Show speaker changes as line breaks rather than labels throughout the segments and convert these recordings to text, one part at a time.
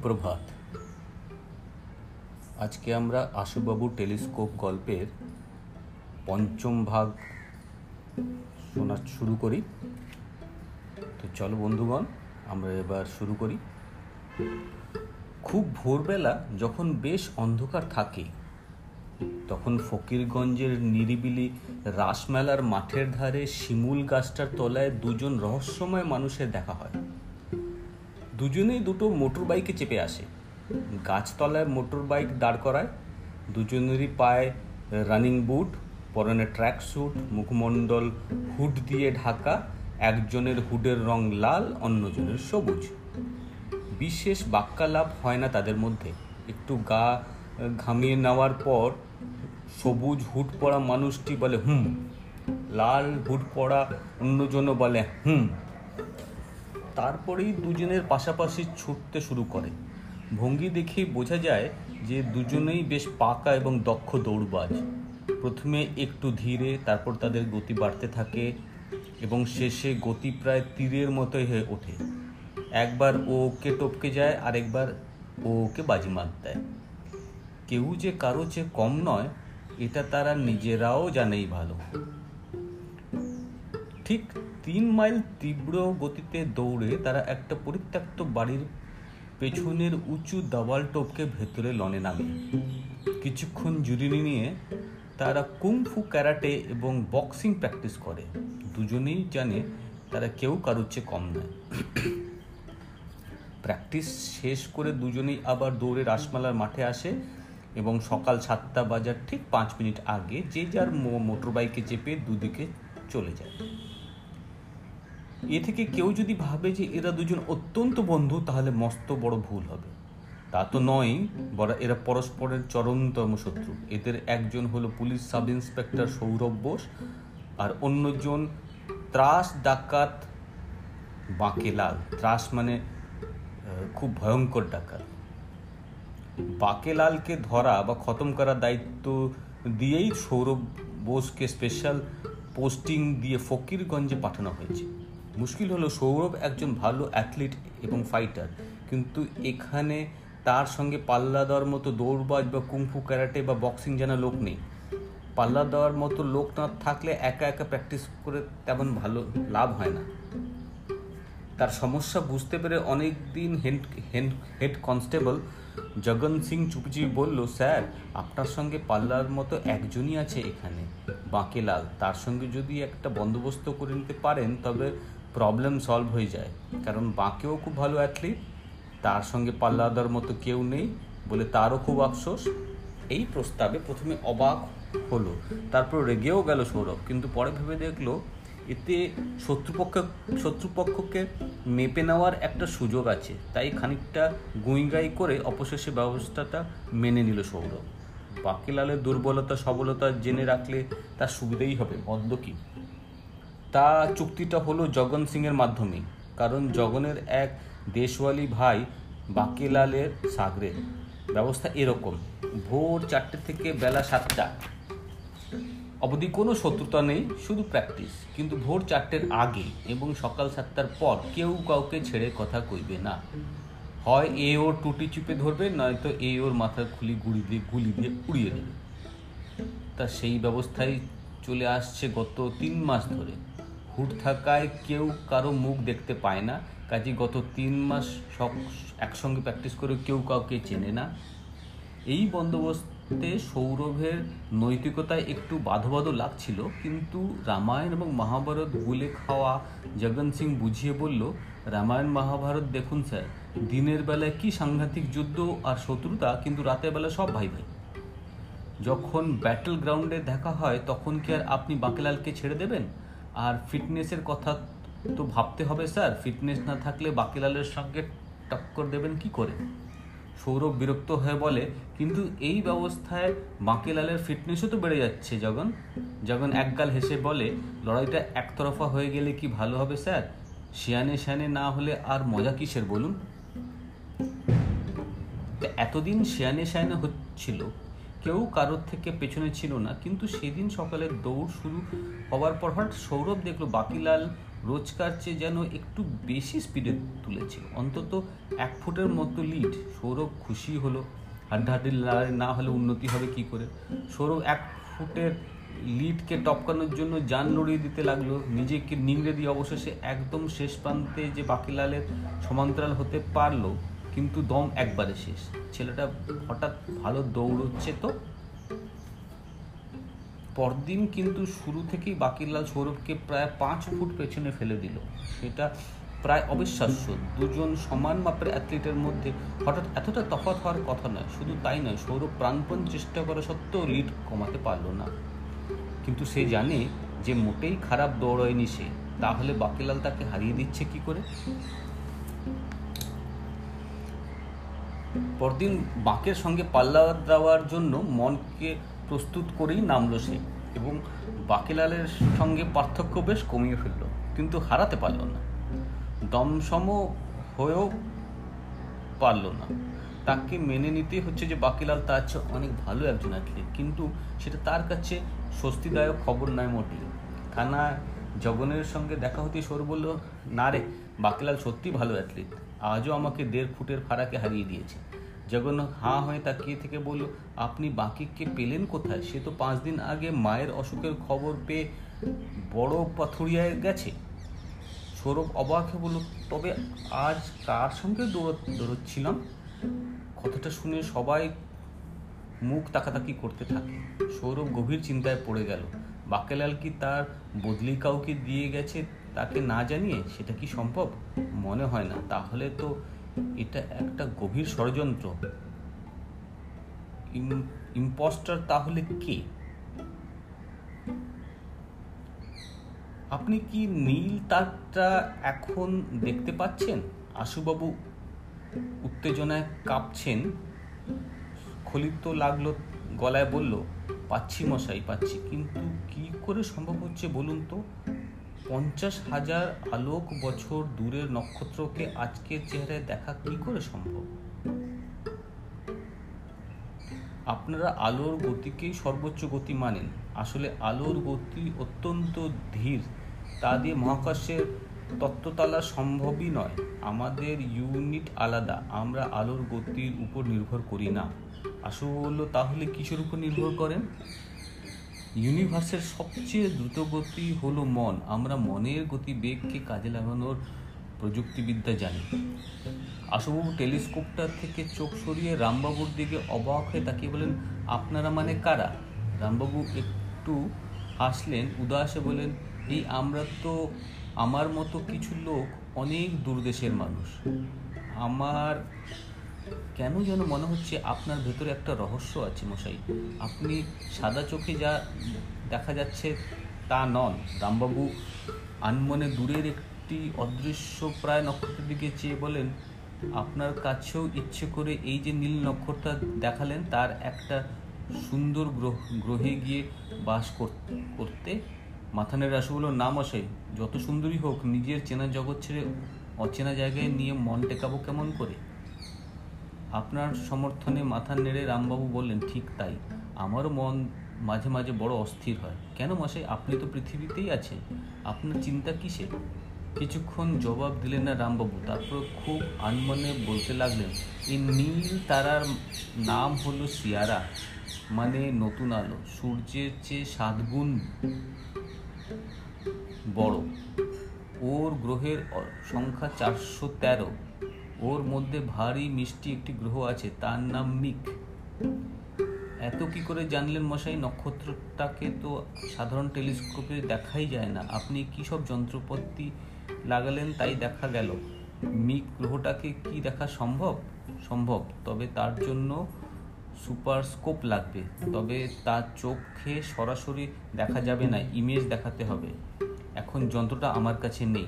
সুপ্রভাত। আজকে আমরা আশুবাবু টেলিস্কোপ গল্পের পঞ্চম ভাগ শোনা শুরু করি। তো চলো বন্ধুগণ, আমরা এবার শুরু করি। খুব ভোরবেলা যখন বেশ অন্ধকার থাকে, তখন ফকিরগঞ্জের নিরিবিলি রাসমেলার মাঠের ধারে শিমুল গাছটার তলায় দুজন রহস্যময় মানুষের দেখা হয়। দুজনেই দুটো মোটর বাইকে চেপে আসে। গাছতলায় মোটর বাইক দাঁড় করায়, দুজনেরই পায়ে রানিং বুট পরনে ট্র্যাক স্যুট মুখমণ্ডল হুড দিয়ে ঢাকা, একজনের হুডের রং লাল, অন্যজনের সবুজ। বিশেষ বাক্যালাপ হয় না তাদের মধ্যে। একটু গা ঘামিয়ে নেওয়ার পর সবুজ হুড পরা মানুষটি বলে, হুম। লাল হুড পড়া অন্যজনও বলে, হুম। তারপরেই দুজনের পাশাপাশি ছুটতে শুরু করে। ভঙ্গি দেখেই বোঝা যায় যে দুজনেই বেশ পাকা এবং দক্ষ দৌড়বাজ। প্রথমে একটু ধীরে, তারপর তাদের গতি বাড়তে থাকে এবং শেষে গতি প্রায় তীরের মতোই হয়ে ওঠে। একবার ও ওকে টপকে যায়, আরেকবার ও ওকে বাজিমাত দেয়। কেউ যে কারও চেয়ে কম নয়, এটা তারা নিজেরাও জানেই ভালো। ঠিক তিন মাইল তীব্র গতিতে দৌড়ে তারা একটা পরিত্যক্ত বাড়ির পেছনের উঁচু দাওয়াল টোপকে ভেতরে লনে নামে। কিছুক্ষণ জুরিনি নিয়ে তারা কুংফু ক্যারাটে এবং বক্সিং প্র্যাকটিস করে। দুজনেই জানে তারা কেউ কারোর চেয়ে কম নয়। প্র্যাকটিস শেষ করে দুজনেই আবার দৌড়ে রাসমালার মাঠে আসে এবং সকাল সাতটা বাজার ঠিক পাঁচ মিনিট আগে যে যার মোটর বাইকে চেপে দুদিকে চলে যায়। এ থেকে কেউ যদি ভাবে যে এরা দুজন অত্যন্ত বন্ধু, তাহলে মস্ত বড় ভুল হবে। তা তো নয় বড় এরা পরস্পরের চরমতম শত্রু। এদের একজন হলো police sub inspector Sourav Bose আর অন্যজন ত্রাস ডাকাত বাঁকেলাল। ত্রাস মানে খুব ভয়ঙ্কর ডাকাত। বাকেলালকে ধরা বা খতম করার দায়িত্ব দিয়েই সৌরভ বোসকে স্পেশাল পোস্টিং দিয়ে ফকিরগঞ্জে পাঠানো হয়েছে। মুশকিল হলো সৌরভ একজন ভালো অ্যাথলিট এবং ফাইটার কিন্তু এখানে তার সঙ্গে পাল্লা দেওয়ার মতো দৌড়বাজ বা কুংফু ক্যারাটে বা বক্সিং জানা লোক নেই। পাল্লা দেওয়ার মতো লোক না থাকলে একা একা প্র্যাকটিস করে তেমন ভালো লাভ হয় না। তার সমস্যা বুঝতে পেরে অনেক দিন head head constable Jagan Singh চুপিচুপি বলল, স্যার, আপনার সঙ্গে পাল্লার মতো একজনই আছে এখানে, বাঁকেলাল। তার সঙ্গে যদি একটা বন্দোবস্ত করে নিতে পারেন, তবে প্রবলেম সলভ হয়ে যায়। কারণ বাঁকেও খুব ভালো অ্যাথলিট তার সঙ্গে পাল্লা দেওয়ার মতো কেউ নেই বলে তারও খুব আফসোস। এই প্রস্তাবে প্রথমে অবাক হলো, তারপর রেগেও গেল সৌরভ, কিন্তু পরে ভেবে দেখল, এতে শত্রুপক্ষ, শত্রুপক্ষকে মেপে নেওয়ার একটা সুযোগ আছে। তাই খানিকটা গুঁইগাই করে অবশেষে ব্যবস্থাটা মেনে নিল সৌরভ। বাকিলালের দুর্বলতা, সবলতা জেনে রাখলে তার সুবিধেই হবে, বন্ধ কি? তা চুক্তিটা হলো জগন সিংয়ের মাধ্যমে কারণ জগনের এক দেশওয়ালি ভাই বাকিলালের সাগরে। ব্যবস্থা এরকম। ভোর চারটে থেকে বেলা সাতটা। অবধি কোনো শত্রুতা নেই, শুধু প্র্যাকটিস কিন্তু ভোর চারটের আগে এবং সকাল সাতটার পর কেউ কাউকে ছেড়ে কথা কইবে না। হয় এ ওর টুটি চুপে ধরবে, নয়তো এ ওর মাথার খুলি গুড়ি দিয়ে গুলি দিয়ে উড়িয়ে দেবে। তা সেই ব্যবস্থায় চলে আসছে গত তিন মাস ধরে। হুট থাকায় কেউ কারও মুখ দেখতে পায় না। কাজে গত তিন মাস একসঙ্গে প্র্যাকটিস করে কেউ কাউকে চেনে না। এই বন্দোবস্তে সৌরভের নৈতিকতায় একটু বাধো বাধো লাগছিল, কিন্তু রামায়ণ এবং মহাভারত গুলে খাওয়া জগন সিং বুঝিয়ে বলল, রামায়ণ, মহাভারত দেখুন স্যার, দিনের বেলায় কি সাংঘাতিক যুদ্ধ আর শত্রুতা, কিন্তু রাতের বেলা সব ভাই ভাই। যখন ব্যাটল গ্রাউন্ডে দেখা হয়, তখন কি আর আপনি বাকেলালকে ছেড়ে দেবেন? আর ফিটনেসের কথা তো ভাবতে হবে, স্যার। ফিটনেস না থাকলে বাকিলালের সঙ্গে টক্কর দেবেন কি করে? সৌরভ বিরক্ত হয়ে বলে, কিন্তু এই ব্যবস্থায় বাঁকেলালের ফিটনেসও তো বেড়ে যাচ্ছে, জগন। জগন একগাল হেসে বলে, লড়াইটা একতরফা হয়ে গেলে কি ভালো হবে, স্যার? শিয়ানে শিয়ানে না হলে আর মজা কিসের, বলুন? এতদিন শিয়ানে শিয়ানে হচ্ছিল কেউ কারোর থেকে পেছনে ছিল না, কিন্তু সেদিন সকালে দৌড় শুরু হওয়ার পর হঠাৎ সৌরভ দেখল বাকিলাল রোজকার চেয়ে যেন একটু বেশি স্পিডে তুলেছে অন্তত এক ফুটের মতো লিড সৌরভ খুশি হলো। হাড্ডাহাড্ডি লড়াই না হলে উন্নতি হবে কি করে? সৌরভ এক ফুটের লিডকে টপকানোর জন্য যান লড়িয়ে দিতে লাগল। নিজেকে নিংড়ে দিয়ে অবশেষে একদম শেষ প্রান্তে যে বাকিলালের সমান্তরাল হতে পারল কিন্তু দম একবারে শেষ। ছেলেটা হঠাৎ ভালো দৌড়চ্ছে তো। পরদিন কিন্তু শুরু থেকেই বাকিরলাল সৌরভকে প্রায় পাঁচ ফুট পেছনে ফেলে দিল। সেটা প্রায় অবিশ্বাস্য। দুজন সমান মাপের অ্যাথলিটের মধ্যে হঠাৎ এতটা তফাৎ হওয়ার কথা নয়, শুধু তাই নয়, সৌরভ প্রাণপণ চেষ্টা করা সত্ত্বেও লিড কমাতে পারল না। কিন্তু সে জানে যে মোটেই খারাপ দৌড়য়নি সে। তাহলে বাকিলাল তাকে হারিয়ে দিচ্ছে কি করে? পরদিন বাঁকের সঙ্গে পাল্লা দেওয়ার জন্য মনকে প্রস্তুত করেই নামলো সে এবং বাকিলালের সঙ্গে পার্থক্য বেশ কমিয়ে ফেলল, কিন্তু হারাতে পারল না। দমসম হয়েও পারল না। তাকে মেনে নিতে হচ্ছে যে বাকিলাল তার চেয়ে অনেক ভালো একজন অ্যাথলিট কিন্তু সেটা তার কাছে স্বস্তিদায়ক খবর নয় মোটেই। থানা জগনের সঙ্গে দেখা হতে সর বলল, না রে, বাকিলাল সত্যি ভালো অ্যাথলিট আজও আমাকে দেড় ফুটের ফারাকে হারিয়ে দিয়েছে। জগন হাঁ হয়ে তাকিয়ে থেকে বলল, আপনি বাকিকে পেলেন কোথায়? সে তো পাঁচ দিন আগে মায়ের অসুখের খবর পেয়ে বড় পাথুরিয়ায় গেছে। সৌরভ অবাক বলল, তবে আজ কার সঙ্গে দৌড়, দৌড়চ্ছিলাম? কথাটা শুনে সবাই মুখ তাকাতাকি করতে থাকে। সৌরভ গভীর চিন্তায় পড়ে গেল, বাকেলাল কি তার বদলি কাউকে দিয়ে গেছে তাকে না জানিয়ে সেটা কি সম্ভব? মনে হয় না। তাহলে তো এটা একটা গভীর ষড়যন্ত্র। ইম্পস্টার তাহলে কে? আপনি কি নীল তারটা এখন দেখতে পাচ্ছেন? আশুবাবু উত্তেজনায় কাঁপছেন। খলিত লাগল, গলায় বলল, পাচ্ছি মশাই, পাচ্ছি, কিন্তু কি করে সম্ভব হচ্ছে বলুন তো? পঞ্চাশ হাজার আলোক বছর দূরের নক্ষত্রকে আজকের চেহারায় দেখা কি করে সম্ভব? আপনারা আলোর গতিকেই সর্বোচ্চ গতি মানেন। আসলে আলোর গতি অত্যন্ত ধীর। তা দিয়ে মহাকাশের তত্ত্বতালা সম্ভবই নয়। আমাদের ইউনিট আলাদা। আমরা আলোর গতির উপর নির্ভর করি না। বলল তাহলে কিসের উপর নির্ভর করেন? ইউনিভার্সের সবচেয়ে দ্রুত গতি হলো মন। আমরা মনের গতি বেগকে কাজে লাগানোর প্রযুক্তিবিদ্যা জানি। আশুবাবু টেলিস্কোপটা থেকে চোখ সরিয়ে রামবাবুর দিকে অবাক হয়ে তাকিয়ে বলেন আপনারা মানে কারা? রামবাবু একটু হাসলেন, উদাসে বলেন এই আমরা তো আমার মতো কিছু লোক অনেক দূরদেশের মানুষ। আমার কেন যেন মনে হচ্ছে আপনার ভেতরে একটা রহস্য আছে মশাই? আপনি সাদা চোখে যা দেখা যাচ্ছে তা নন। রামবাবু আনমনে দূরের একটি অদৃশ্য প্রায় নক্ষত্রের দিকে চেয়ে বলেন, আপনার কাছেও ইচ্ছে করে এই যে নীল নক্ষত্রটা দেখালেন, তার একটা সুন্দর গ্রহ, গ্রহে গিয়ে বাস করতে? মাথানের রাসু বলল, না মশাই, যত সুন্দরী হোক, নিজের চেনা জগৎ ছেড়ে অচেনা জায়গায় নিয়ে মন টেকাবো কেমন করে? আপনার সমর্থনে মাথা নেড়ে রামবাবু বললেন, ঠিক তাই। আমারও মন মাঝে মাঝে বড় অস্থির হয়। কেন মশাই, আপনি তো পৃথিবীতেই আছেন। আপনার চিন্তা কিসে কিছুক্ষণ জবাব দিলেন না রামবাবু। তারপর খুব আনমনে বলতে লাগলেন এই নীল তারার নাম হলো সিয়ারা মানে নতুন আলো। সূর্যের চেয়ে সাতগুণ বড়। ওর গ্রহের সংখ্যা চারশো তেরো। ওর মধ্যে ভারী মিষ্টি একটি গ্রহ আছে, তার নাম মিক। এত কি করে জানলেন মশাই? নক্ষত্রটাকে তো সাধারণ টেলিস্কোপে দেখাই যায় না। আপনি কি সব যন্ত্রপাতি লাগালেন তাই দেখা গেল। মিক গ্রহটাকে কি দেখা সম্ভব? সম্ভব, তবে তার জন্য সুপার স্কোপ লাগবে। তবে তার চোখে সরাসরি দেখা যাবে না, ইমেজ দেখাতে হবে। এখন যন্ত্রটা আমার কাছে নেই।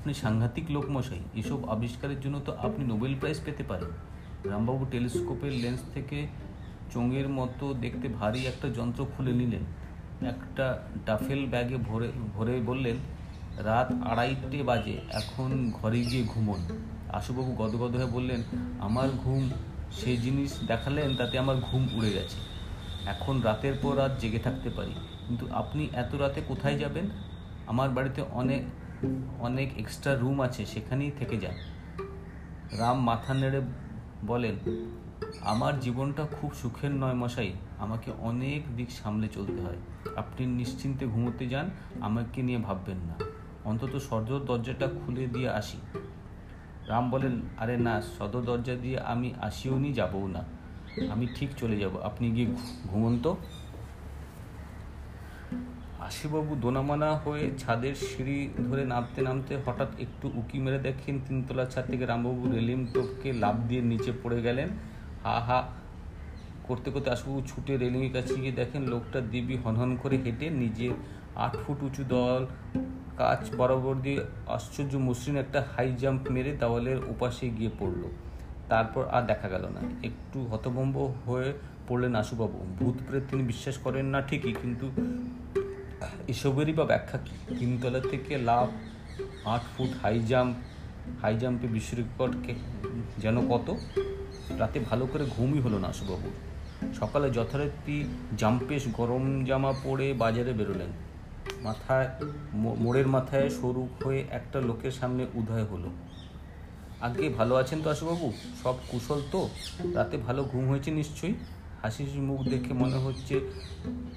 আপনি সাংঘাতিক লোকমশাই, এসব আবিষ্কারের জন্য তো আপনি নোবেল প্রাইজ পেতে পারেন। রামবাবু টেলিস্কোপের লেন্স থেকে চোঙের মতো দেখতে ভারী একটা যন্ত্র খুলে নিলেন। একটা ডাফেল ব্যাগে ভরে ভরে বললেন, রাত আড়াইটে বাজে, এখন ঘরে গিয়ে ঘুমন। আশুবাবু গদগদ হয়ে বললেন, আমার ঘুম সেই জিনিস দেখালেন, তাতে আমার ঘুম উড়ে গেছে। এখন রাতের পর রাত জেগে থাকতে পারি। কিন্তু আপনি এত রাতে কোথায় যাবেন? আমার বাড়িতে অনেক অনেক এক্সট্রা রুম আছে, সেখানেই থেকে যান রাম মাথা নেড়ে বলেন, আমার জীবনটা খুব সুখের নয় মশাই, আমাকে অনেক দিক সামলে চলতে হয়। আপনি নিশ্চিন্তে ঘুমোতে যান, আমাকে নিয়ে ভাববেন না। অন্তত সদর দরজাটা খুলে দিয়ে আসি। রাম বলেন, আরে না, সদর দরজা দিয়ে আমি আসিও নি, যাবও না। আমি ঠিক চলে যাব। আপনি গিয়ে ঘু- আশিবাবু দোনামানা হয়ে ছাদের সিঁড়ি ধরে নামতে নামতে হঠাৎ একটু উকি মেরে দেখেন তিনতলা ছাদ থেকে রামবাবু রেলিম টপকে লাভ দিয়ে নিচে পড়ে গেলেন। হা হা, করতে করতে আশুবাবু ছুটে রেলিংয়ের কাছে গিয়ে দেখেন লোকটা দিব্যি হনহন করে হেঁটে নিজের আট ফুট উঁচু দল কাজ বরাবর দিয়ে আশ্চর্য মসৃণ একটা হাই জাম্প মেরে দেওয়ালের উপাসে গিয়ে পড়ল। তারপর আর দেখা গেল না। একটু হতভম্ব হয়ে পড়লেন আশুবাবু। ভূত প্রেত তিনি বিশ্বাস করেন না ঠিকই, কিন্তু এসবেরই বা ব্যাখ্যা কী? তিনতলা থেকে লাভ আট ফুট হাই জাম্প হাই জাম্পে বিশ্ব রেকর্ডকে যেন কত? রাতে ভালো করে ঘুমই হলো না আশুবাবুর সকালে যথারীতি জাম্পেশ গরম জামা পরে বাজারে বেরোলেন। মাথায় মোড়ের মাথায় সরু হয়ে একটা লোকের সামনে উদয় হলো। আগে ভালো আছেন তো আশুবাবু? সব কুশল তো? রাতে ভালো ঘুম হয়েছে নিশ্চয়ই? হাসি হাসি মুখ দেখে মনে হচ্ছে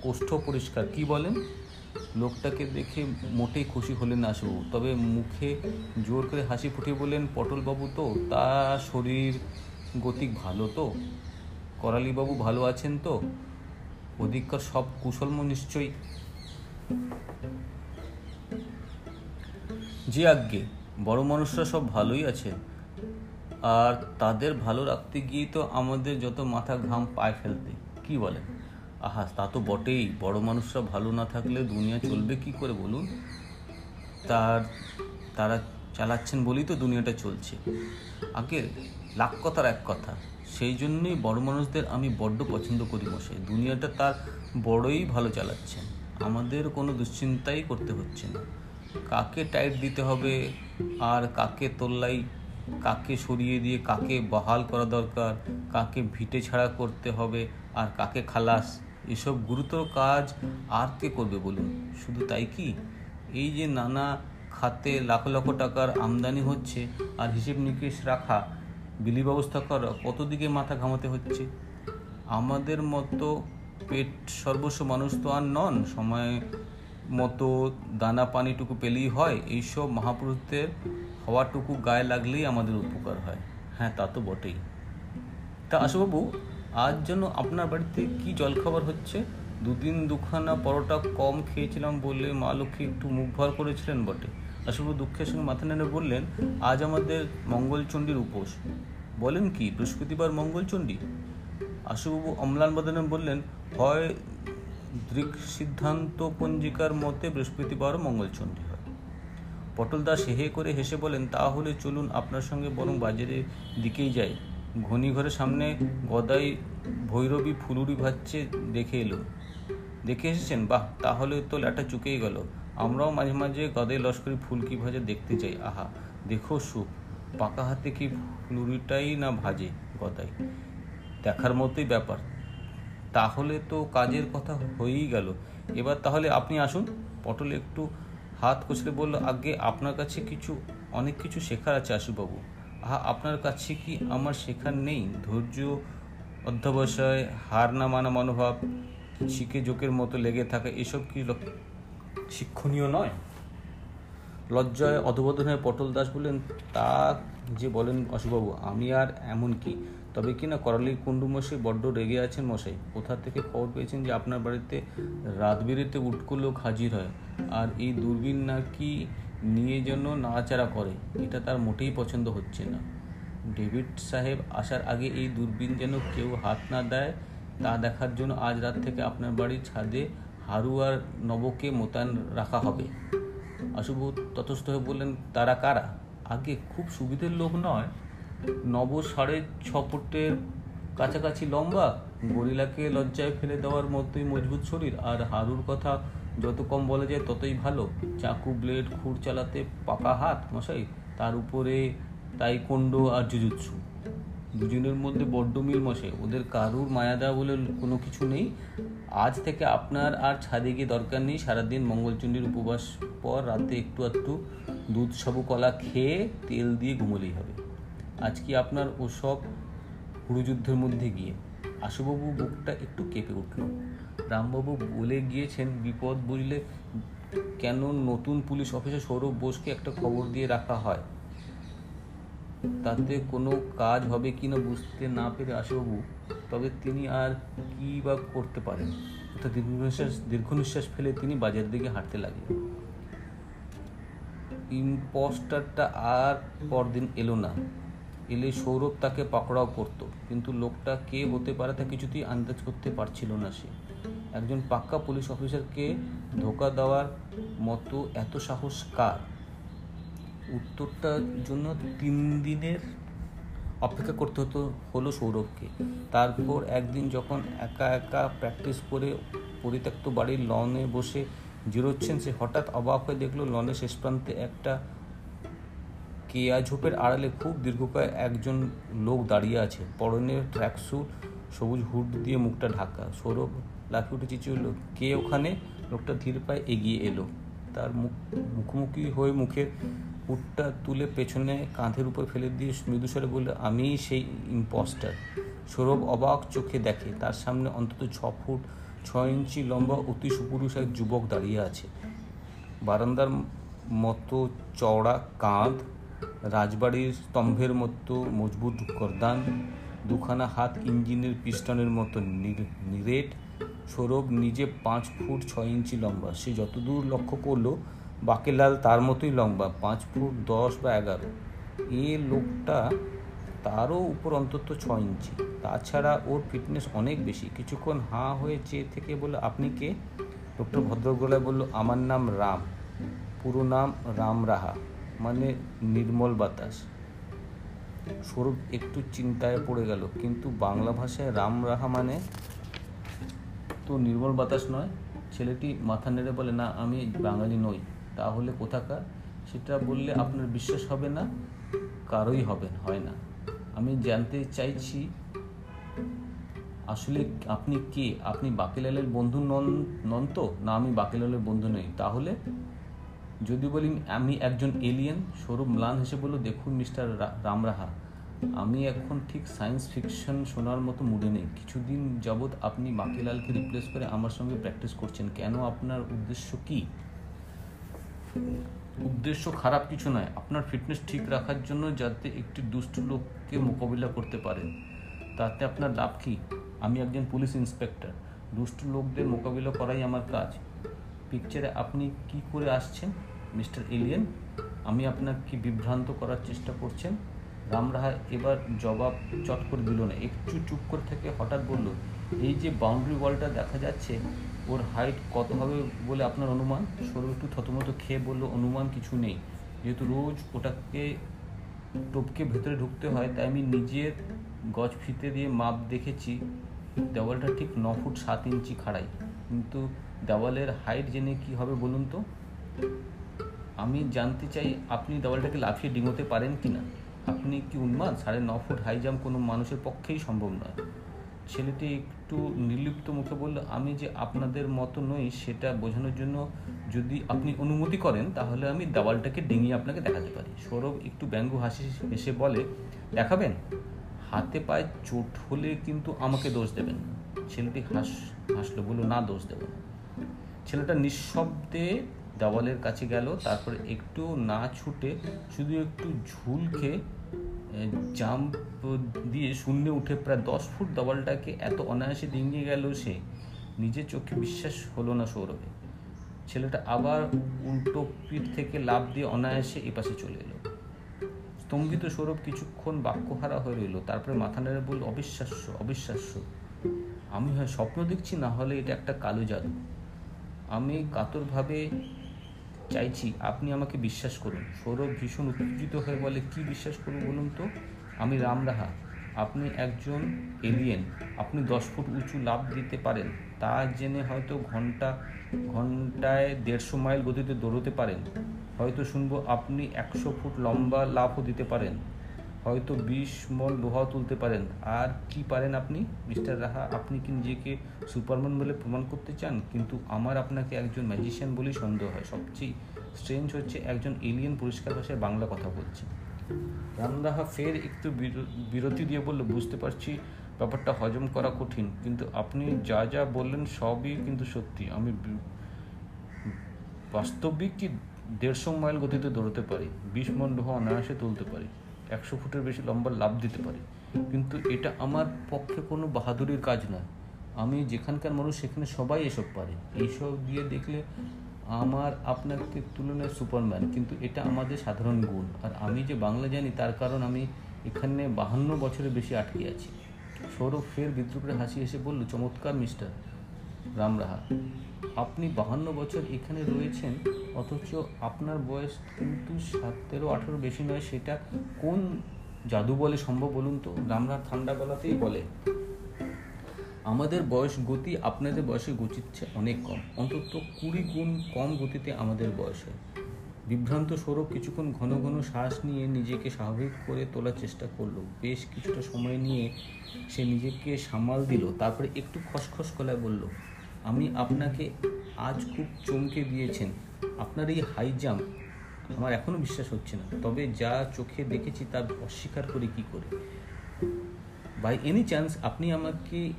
কোষ্ঠ পরিষ্কার। কি বলেন? লোকটাকে দেখে মোটেই খুশি হলেন না আশুবাবু তবে মুখে জোর করে হাসি ফুটিয়ে বললেন, পটলবাবু তো, তা শরীর গতিক ভালো তো? করালিবাবু ভালো আছেন তো? ওদিককার সব কুশলম নিশ্চয়ই? জি আজ্ঞে, বড় মানুষরা সব ভালোই আছে আর তাদের ভালো রাখতে গিয়ে তো আমাদের যত মাথা ঘাম পায় ফেলতে, কি বলেন? আহা, তা তো বটেই। বড় মানুষরা ভালো না থাকলে দুনিয়া চলবে কি করে বলুন? তার, তারা চালাচ্ছেন বলেই তো দুনিয়াটা চলছে। আগে লাখ কথার এক কথা, সেই জন্যই বড় মানুষদের আমি বড্ড পছন্দ করি মশাই। দুনিয়াটা তার বড়ই ভালো চালাচ্ছেন। আমাদের কোনো দুশ্চিন্তাই করতে হচ্ছে না। কাকে টাইট দিতে হবে আর কাকে তোল্লাই, কাকে সরিয়ে দিয়ে কাকে বহাল করা দরকার, কাকে ভিটে ছাড়া করতে হবে আর কাকে খালাস এসব গুরুতর কাজ আর কে করবে বলুন? শুধু তাই কি? এই যে নানা খাতে লাখ লক্ষ টাকার আমদানি হচ্ছে আর হিসেব নিকেশ রাখা, বিলি ব্যবস্থা করা কত দিকে মাথা ঘামাতে হচ্ছে? আমাদের মতো পেট সর্বস্ব মানুষ তো আর নন। সময় মতো দানা পানিটুকু পেলেই হয়। এইসব মহাপুরুষদের হওয়াটুকু গায়ে লাগলেই আমাদের উপকার হয়। হ্যাঁ তা তো বটেই। তা আশুবাবু আজ যেন আপনার বাড়িতে কি জলখাবার হচ্ছে? দুদিন দুখানা পরোটা কম খেয়েছিলাম বলে মা লক্ষ্মী একটু মুখ ভর করেছিলেন বটে। আশুবাবু দুঃখের সঙ্গে মাথা নেড়ে বললেন, আজ আমাদের মঙ্গলচণ্ডীর উপোস। বলেন কি, বৃহস্পতিবার মঙ্গলচণ্ডী? আশুবাবু অম্লান বদনে বললেন, হয় দৃক সিদ্ধান্ত পঞ্জিকার মতে বৃহস্পতিবার মঙ্গলচণ্ডী হয়। পটল দাস হেহে করে হেসে বলেন, তাহলে চলুন আপনার সঙ্গে বরং বাজারের দিকেই যাই। ঘড়িঘরের সামনে গদাই ভৈরবী ফুলুরি ভাজছে দেখে এলো। দেখে এসেছেন? বাহ, তাহলে তো ল্যাটা চুকেই গেল। আমরাও মাঝে মাঝে গদাই লস্করি ফুলকি ভাজা দেখতে চাই। আহা, দেখো সুখ, পাকা হাতে কি ফুলুরিটাই না ভাজে গদাই? দেখার মতোই ব্যাপার। তাহলে তো কাজের কথা হয়েই গেল। এবার তাহলে আপনি আসুন। পটল একটু হাত কচলে বলল, আগে আপনার কাছে কিছু, অনেক কিছু শেখার আছে আশুবাবু। আপনার কাছে কি আমার শেখার নেই? ধৈর্য, অধ্যবসায়, হার না মানা মনোভাব শিখে জোকের মতো লেগে থাকা, এসব কি শিক্ষণীয় নয়? লজ্জায় অধবোধন পটল দাস বললেন, তা যে বলেন অশুবাবু আমি আর এমন কি? তবে কি না করালি কুণ্ডু মশাই বড্ড রেগে আছেন মশাই? কোথা থেকে খবর পেয়েছেন যে আপনার বাড়িতে রাত বেরিতে উটকো লোক হাজির হয়? আর এই দূরবীন নাকি নিয়ে যেন নাড়াচাড়া করে, এটা তার মোটেই পছন্দ হচ্ছে না। ডেভিড সাহেব আসার আগে এই দূরবীন যেন কেউ হাত না দেয়, তা দেখার জন্য আজ রাত থেকে আপনার বাড়ির ছাদে হারু আর নবকে মোতায়েন রাখা হবে। অশুভ ততস্থ হয়ে বললেন, তারা কারা? আগে খুব সুবিধের লোক নয়। নব সাড়ে ছ ফুটের কাছাকাছি লম্বা, গরিলাকে লজ্জায় ফেলে দেওয়ার মতোই মজবুত শরীর, আর হারুর কথা যত কম বলা যায় ততই ভালো। চাকু ব্লেড খুর চালাতে পাকা হাত, মশাই, তার উপরে তাইকোন্ডো আর জুজুৎসু দুজনের মধ্যে বড্ড মিল মশে ওদের কারুর মায়া দেওয়া বলে কোনো কিছু নেই। আজ থেকে আপনার আর ছাদে গিয়ে দরকার নেই, সারাদিন মঙ্গলচণ্ডীর উপবাস পর রাতে একটু একটু দুধ সাবু কলা খেয়ে তেল দিয়ে ঘুমলেই হবে। আজ কি আপনার ওসব হুড়ুযুদ্ধের মধ্যে গিয়ে? আশুবাবু বুকটা একটু কেঁপে উঠল। রামবাবু বলে গিয়েছেন, বিপদ বুঝলে কেন নতুন পুলিশ অফিসার সৌরভ বোসকে একটা খবর দিয়ে রাখা হয়? তাতে কোনো কাজ হবে কি না বুঝতে না পেরে আশুবাবু, তবে তিনি আর কি বা করতে পারেন? অর্থাৎ দীর্ঘ নিঃশ্বাস দীর্ঘ নিঃশ্বাস ফেলে তিনি বাজার দিকে হাঁটতে লাগলেন। ইম্পস্টারটা আর পরদিন এলো না। এলে সৌরভ তাকে পাকড়াও করত, কিন্তু লোকটা কে হতে পারে তা কিছুতেই আন্দাজ করতে পারছিল না সে। একজন পাক্কা পুলিশ অফিসারকে ধোকা দেওয়ার মতো এত সাহস কার? উত্তরটার জন্য তিন দিনের অপেক্ষা করতে হতো হলো সৌরভকে। তারপর একদিন যখন একা একা প্র্যাকটিস করে পরিত্যক্ত বাড়ির লনে বসে জিরোচ্ছেন, সে হঠাৎ অবাক হয়ে দেখল লনের শেষ প্রান্তে একটা কেয়া ঝোপের আড়ালে খুব দীর্ঘকায় একজন লোক দাঁড়িয়ে আছে। পরনের ট্র্যাকস্যুট সবুজ হুড দিয়ে মুখটা ঢাকা। সৌরভ লাফি উঠে চেঁচিয়ে কে ওখানে? লোকটা ধীর পায়ে এগিয়ে এলো। তার মুখ মুখোমুখি হয়ে মুখের হুডটা তুলে পেছনে কাঁধের উপর ফেলে দিয়ে মৃদুস্বরে বলল আমি সেই ইম্পস্টার সৌরভ অবাক চোখে দেখে, তার সামনে অন্তত ছ ফুট ছ ইঞ্চি লম্বা অতি সুপুরুষ এক যুবক দাঁড়িয়ে আছে। বারান্দার মতো চওড়া কাঁধ, রাজবাড়ির স্তম্ভের মতো মজবুত করদান, দুখানা হাত ইঞ্জিনের পিস্টনের মতো নিরেট সৌরভ নিজে পাঁচ ফুট ছয় ইঞ্চি লম্বা। সে যতদূর লক্ষ্য করল, বাকেলাল তার মতোই লম্বা, পাঁচ ফুট দশ বা এগারো। এ লোকটা তারও উপর অন্তত ছ ইঞ্চি। তাছাড়া ওর ফিটনেস অনেক বেশি। কিছুক্ষণ হাঁ হয়ে চেয়ে থেকে বলে আপনি কে? ডক্টর ভদ্রগোলায় বলল, আমার নাম রাম। পুরো নাম রাম রাহা মানে নির্মল বাতাস। সৌরভ একটু চিন্তায় পড়ে গেল, কিন্তু বাংলা ভাষায় রাম রাহা মানে তো নির্মল বাতাস নয়, ছেলেটি মাথা নেড়ে বলে, না, আমি বাঙালি নই। তাহলে কোথাকার? সেটা বললে আপনার বিশ্বাস হবে না, কারোই হবে হয় না। আমি জানতে চাইছি, আসলে আপনি কে? আপনি বাকিলালের বন্ধু নন নন তো? না, আমি বাকিলালের বন্ধু নই। তাহলে? যদি বলি, আমি একজন এলিয়েন, সৌরভ ম্লান হেসে বলল, দেখুন মিস্টার রামরাহা আমি এখন ঠিক সায়েন্স ফিকশন শোনার মতো মুডে নেই। কিছুদিন যাবৎ আপনি বাকিলালকে রিপ্লেস করে আমার সঙ্গে প্র্যাকটিস করছেন। কেন? আপনার উদ্দেশ্য কি? উদ্দেশ্য খারাপ কিছু নয়। আপনার ফিটনেস ঠিক রাখার জন্য যাতে একটি দুষ্ট লোককে মোকাবিলা করতে পারেন, তাতে আপনার লাভ কি? আমি একজন পুলিশ ইন্সপেক্টর দুষ্ট লোকদের মোকাবিলা করাই আমার কাজ। পিকচারে আপনি কি করে আসছেন মিস্টার এলিয়েন আমি আপনাকে বিভ্রান্ত করার চেষ্টা করছেন। রামরাহা এবার জবাব চট করে দিল না। একটু চুপ করে থেকে হঠাৎ বলল, এই যে বাউন্ডারি ওয়ালটা দেখা যাচ্ছে, ওর হাইট কত হবে বলে আপনার অনুমান? সরু একটু থতমত খেয়ে বলল, অনুমান কিছু নেই। যেহেতু রোজ ওটাকে টোপকে ভেতরে ঢুকতে হয়, তাই আমি নিজের গজ ফিতে দিয়ে মাপ দেখেছি। দেওয়ালটা ঠিক ন ফুট সাত ইঞ্চি খাড়াই। কিন্তু দেওয়ালের হাইট জেনে কি হবে বলুন তো? আমি জানতে চাই, আপনি দেওয়ালটাকে লাফিয়ে ডিঙোতে পারেন কি না আপনি কি উন্মাদ? সাড়ে ন ফুট হাই জাম্প কোনো মানুষের পক্ষেই সম্ভব নয়। ছেলেটি একটু নির্লিপ্ত মুখে বলল, আমি যে আপনাদের মতো নই, সেটা বোঝানোর জন্য যদি আপনি অনুমতি করেন, তাহলে আমি দেওয়ালটাকে ডিঙিয়ে আপনাকে দেখাতে পারি। সৌরভ একটু ব্যঙ্গ হাসি হেসে বলে, দেখাবেন? হাতে পায়ে চোট হলে কিন্তু আমাকে দোষ দেবেন। ছেলেটি হাস, হাসলো, বলল, না, দোষ দেব না। ছেলেটা নিঃশব্দে দেওয়ালের কাছে গেল, তারপরে একটু না ছুটে শুধু একটু ঝুলকে জাম্প দিয়ে শূন্যে উঠে প্রায় দশ ফুট দেওয়ালটাকে এত অনায়াসে ডিঙিয়ে গেল সে। নিজের চোখে বিশ্বাস হলো না সৌরভে। ছেলেটা আবার উল্টো পিঠ থেকে লাভ দিয়ে অনায়াসে এপাশে চলে এলো। স্তম্ভিত সৌরভ কিছুক্ষণ বাক্যহারা হয়ে রইল, তারপরে মাথা নেড়ে বলল, অবিশ্বাস্য অবিশ্বাস্য। আমি হয় স্বপ্ন দেখছি না হলে এটা একটা কালো জাদু। আমি কাতরভাবে চাইছি, আপনি আমাকে বিশ্বাস করুন। সৌরভ ভীষণ উত্তেজিত হয়ে বলে, কি বিশ্বাস করুন বলুন তো? আমি রাম রাহা। আপনি একজন এলিয়েন আপনি দশ ফুট উঁচু লাভ দিতে পারেন। তা জেনে হয়তো ঘণ্টা, ঘন্টায় দেড়শো মাইল গতিতে দৌড়তে পারেন। হয়তো শুনব আপনি একশো ফুট লম্বা লাভও দিতে পারেন। হয়তো বিশ মন লোহাও তুলতে পারেন। আর কি পারেন আপনি? মিস্টার রাহা, আপনি কি নিজেকে সুপারম্যান বলে প্রমাণ করতে চান? কিন্তু আমার আপনাকে একজন ম্যাজিশিয়ান বলেই সন্দেহ হয়। সবচেয়ে স্ট্রেঞ্জ হচ্ছে একজন এলিয়েন পরিষ্কার ভাষায় বাংলা কথা বলছে। রাম রাহা ফের একটু বিরতি দিয়ে বলল, বুঝতে পারছি ব্যাপারটা হজম করা কঠিন, কিন্তু আপনি যা যা বললেন সবই কিন্তু সত্যি। আমি বাস্তবিক কি দেড়শো মাইল গতিতে দৌড়তে পারি? বিশ মন লোহা অনায়াসে তুলতে পারি। একশো ফুটের বেশি লম্বা লাভ দিতে পারি। কিন্তু এটা আমার পক্ষে কোনো বাহাদুরির কাজ নয়। আমি যেখানকার মানুষ, সেখানে সবাই এসব পারে। এইসব দিয়ে দেখলে আমার আপনাকে তুলনায় সুপারম্যান। কিন্তু এটা আমাদের সাধারণ গুণ। আর আমি যে বাংলা জানি, তার কারণ আমি এখানে বাহান্ন বছরের বেশি আটকে আছি। সৌরভ ফের বিদ্রুপে হাসি এসে বলল, চমৎকার, মিস্টার রামরাহা। আপনি বাহান্ন বছর এখানে রয়েছেন, অথচ আপনার বয়স কিন্তু সতেরো আঠেরো বেশি নয়, সেটা কোন জাদু বলে সম্ভব বলুন তো? রামরা ঠান্ডা গলাতেই বলে, আমাদের বয়স গতি আপনাদের বয়সে গতিচ্ছে অনেক কম, অন্তত কুড়ি গুণ কম গতিতে আমাদের বয়স হয়। বিভ্রান্ত সৌরভ কিছুক্ষণ ঘন ঘন শ্বাস নিয়ে নিজেকে স্বাভাবিক করে তোলার চেষ্টা করল। বেশ কিছুটা সময় নিয়ে সে নিজেকে সামাল দিল, তারপরে একটু খসখস গলায় বলল আমি আপনাকে আজ খুব চমকে দিয়েছেন। আপনার এই হাই জাম্প আমার এখনও বিশ্বাস হচ্ছে না। তবে যা চোখে দেখেছি তা অস্বীকার করে কি করে? বাই এনি চান্স আপনি আমাকে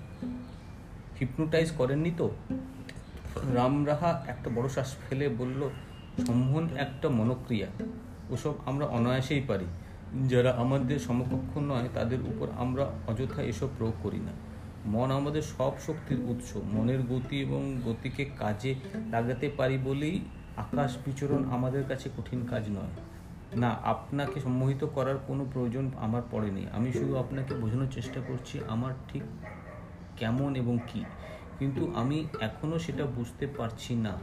হিপনোটাইজ করেননি তো? রামরাহা একটা বড় শ্বাস ফেলে বলল, সম্মোহন একটা মনোক্রিয়া। ওসব আমরা অনায়াসেই পারি। যারা আমাদের সমকক্ষ নয়, তাদের উপর আমরা অযথা এসব প্রয়োগ করি না। মন আমাদের সব শক্তির উৎস। মনের গতি এবং গতিকে কাজে লাগাতে পারি বলেই আকাশ বিচরণ আমাদের কাছে কঠিন কাজ নয়। না, আপনাকে সম্মোহিত করার কোনো প্রয়োজন আমার পড়েনি আমি শুধু আপনাকে বোঝানোর চেষ্টা করছি আমার ঠিক কেমন এবং কি। কিন্তু আমি এখনও সেটা বুঝতে পারছি না।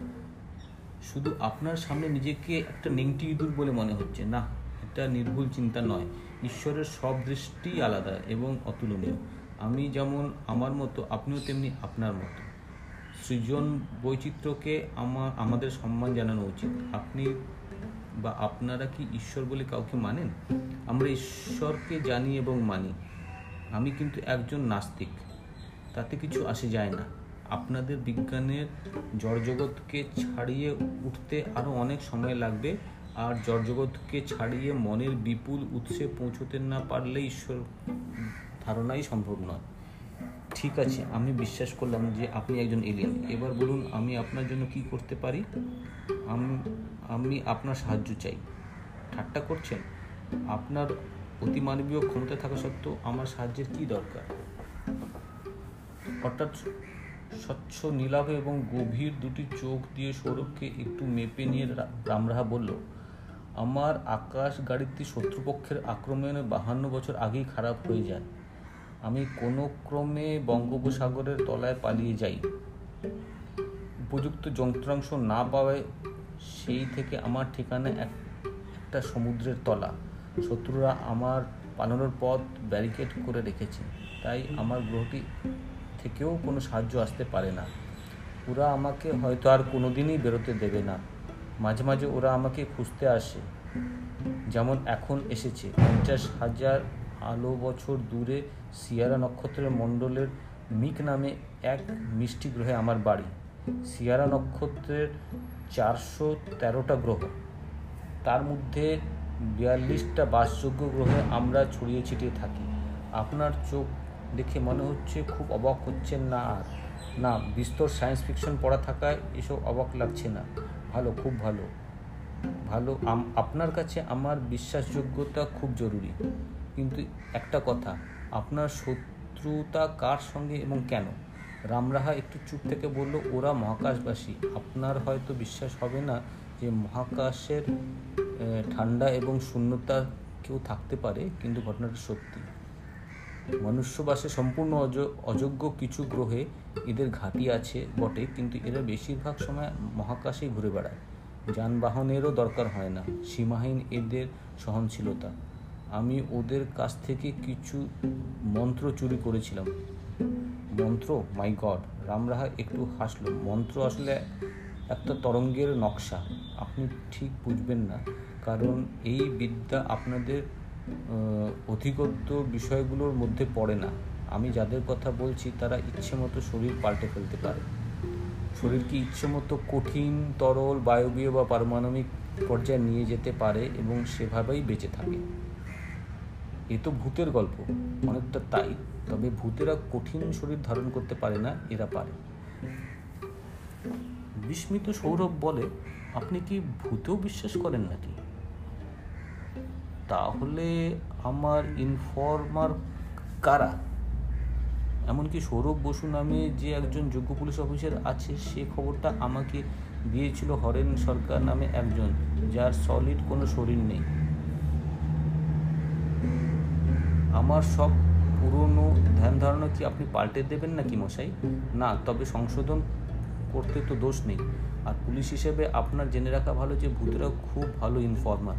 শুধু আপনার সামনে নিজেকে একটা নেংটি ইঁদুর বলে মনে হচ্ছে। না, এটা নির্ভুল চিন্তা নয়। ঈশ্বরের সব দৃষ্টি আলাদা এবং অতুলনীয়। আমি যেমন আমার মতো, আপনিও তেমনি আপনার মতো। সৃজন বৈচিত্র্যকে আমার, আমাদের সম্মান জানানো উচিত। আপনি বা আপনারা কি ঈশ্বর বলে কাউকে মানেন? আমরা ঈশ্বরকে জানি এবং মানি। আমি কিন্তু একজন নাস্তিক। তাতে কিছু আসে যায় না। আপনাদের বিজ্ঞানের জড়জগৎকে ছাড়িয়ে উঠতে আরও অনেক সময় লাগবে। আর জড়জগৎকে ছাড়িয়ে মনের বিপুল উৎসে পৌঁছতে না পারলে ঈশ্বর ধারণাই সম্ভব নয়। ঠিক আছে, আমি বিশ্বাস করলাম যে আপনি একজন এলিয়েন এবার বলুন, আমি আপনার জন্য কি করতে পারি? আমি আমি আপনার সাহায্য চাই। ঠাট্টা করছেন? আপনার অতিমানবীয় ক্ষমতা থাকা সত্ত্বেও আমার সাহায্যের কি দরকার? হঠাৎ স্বচ্ছ নীলাভ এবং গভীর দুটি চোখ দিয়ে সৌরভকে একটু মেপে নিয়ে রামরাহা বলল, আমার আকাশ গাড়িটি শত্রুপক্ষের আক্রমণে বাহান্ন বছর আগেই খারাপ হয়ে যায়। আমি কোনো ক্রমে বঙ্গোপসাগরের তলায় পালিয়ে যাই। উপযুক্ত যন্ত্রাংশ না পাওয়ায় সেই থেকে আমার ঠিকানা এক, একটা সমুদ্রের তলা। শত্রুরা আমার পালানোর পথ ব্যারিকেড করে রেখেছে। তাই আমার গ্রহটি থেকেও কোনো সাহায্য আসতে পারে না। ওরা আমাকে হয়তো আর কোনো দিনই বেরোতে দেবে না। মাঝে মাঝে ওরা আমাকে খুঁজতে আসে। যেমন এখন এসেছে, পঞ্চাশ হাজার আলো বছর দূরে সিয়ারা নক্ষত্রের মণ্ডলের মিক নামে এক মিষ্টি গ্রহে আমার বাড়ি। সিয়ারা নক্ষত্রের চারশো তেরোটা গ্রহ। তার মধ্যে বিয়াল্লিশটা বাসযোগ্য গ্রহে আমরা ছড়িয়ে ছিটিয়ে থাকি। আপনার চোখ দেখে মনে হচ্ছে খুব অবাক হচ্ছেন না আর? না, বিস্তর সায়েন্স ফিকশন পড়া থাকায় এসব অবাক লাগছে না। ভালো, খুব ভালো। ভালো আপনার কাছে আমার বিশ্বাসযোগ্যতা খুব জরুরি। কিন্তু একটা কথা, আপনার শত্রুতা কার সঙ্গে এবং কেন? রামরাহা একটু চুপ থেকে বলল, ওরা মহাকাশবাসী। আপনার হয়তো বিশ্বাস হবে না যে মহাকাশের ঠান্ডা এবং শূন্যতা কেউ থাকতে পারে, কিন্তু ঘটনাটা সত্যি। মনুষ্যবাসে সম্পূর্ণ অযোগ্য কিছু গ্রহে এদের ঘাঁটি আছে বটে, কিন্তু এরা বেশিরভাগ সময় মহাকাশেই ঘুরে বেড়ায়। যানবাহনেরও দরকার হয় না। সীমাহীন এদের সহনশীলতা। আমি ওদের কাছ থেকে কিছু মন্ত্র চুরি করেছিলাম। মন্ত্র? মাই গড রামরাহা একটু হাসলো। মন্ত্র আসলে একটা তরঙ্গের নকশা। আপনি ঠিক বুঝবেন না। কারণ এই বিদ্যা আপনাদের অধিগত বিষয়গুলোর মধ্যে পড়ে না। আমি যাদের কথা বলছি, তারা ইচ্ছে মতো শরীর পাল্টে ফেলতে পারে। শরীরকে ইচ্ছে মতো কঠিন, তরল, বায়বীয় বা পারমাণবিক পর্যায়ে নিয়ে যেতে পারে এবং সেভাবেই বেঁচে থাকে। এ তো ভূতের গল্প, অনেকটা তাই। তবে ভূতেরা কঠিন শরীর ধারণ করতে পারে না, এরা পারে। বিস্মিত সৌরভ বলে, আপনি কি ভূতেও বিশ্বাস করেন নাকি? তাহলে আমার ইনফর্মার কারা? এমনকি সৌরভ বসু নামে যে একজন যোগ্য পুলিশ অফিসার আছে, সে খবরটা আমাকে দিয়েছিল হরেন সরকার নামে একজন, যার সলিড কোনো শরীর নেই। আমার সব পুরনো ধ্যান ধারণা কি আপনি পাল্টে দেবেন নাকি মশাই? না, তবে সংশোধন করতে তো দোষ নেই। আর পুলিশ হিসেবে আপনার জেনে রাখা ভালো যে ভূতেরা খুব ভালো ইনফর্মার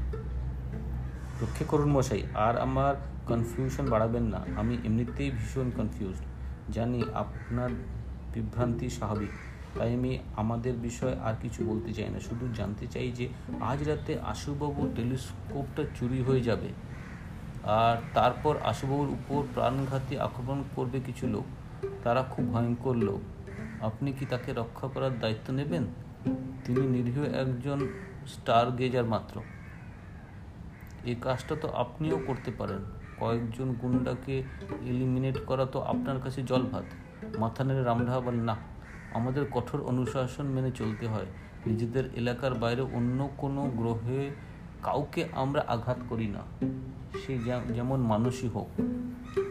রক্ষে করুন মশাই, আর আমার কনফিউশন বাড়াবেন না। আমি এমনিতেই ভীষণ কনফিউজড জানি আপনার বিভ্রান্তি স্বাভাবিক, তাই আমি আমাদের বিষয়ে আর কিছু বলতে চাই না। শুধু জানতে চাই যে আজ রাতে আশুবাবুর টেলিস্কোপটা চুরি হয়ে যাবে। আর তারপর আশুবাবুর উপর প্রাণঘাতী আক্রমণ করবে কিছু লোক। তারা খুব ভয়ঙ্কর লোক। আপনি কি তাকে রক্ষা করার দায়িত্ব নেবেন? তিনি নিরীহ একজন স্টার গেজার মাত্র। এই কাজটা তো আপনিও করতে পারেন। কয়েকজন গুন্ডাকে এলিমিনেট করা তো আপনার কাছে জল ভাত মাথা নেড়ে রামঢা বলেন, না, আমাদের কঠোর অনুশাসন মেনে চলতে হয়। নিজেদের এলাকার বাইরে অন্য কোনো গ্রহে কাউকে আমরা আঘাত করি না। সে যেমন মানুষই হোক,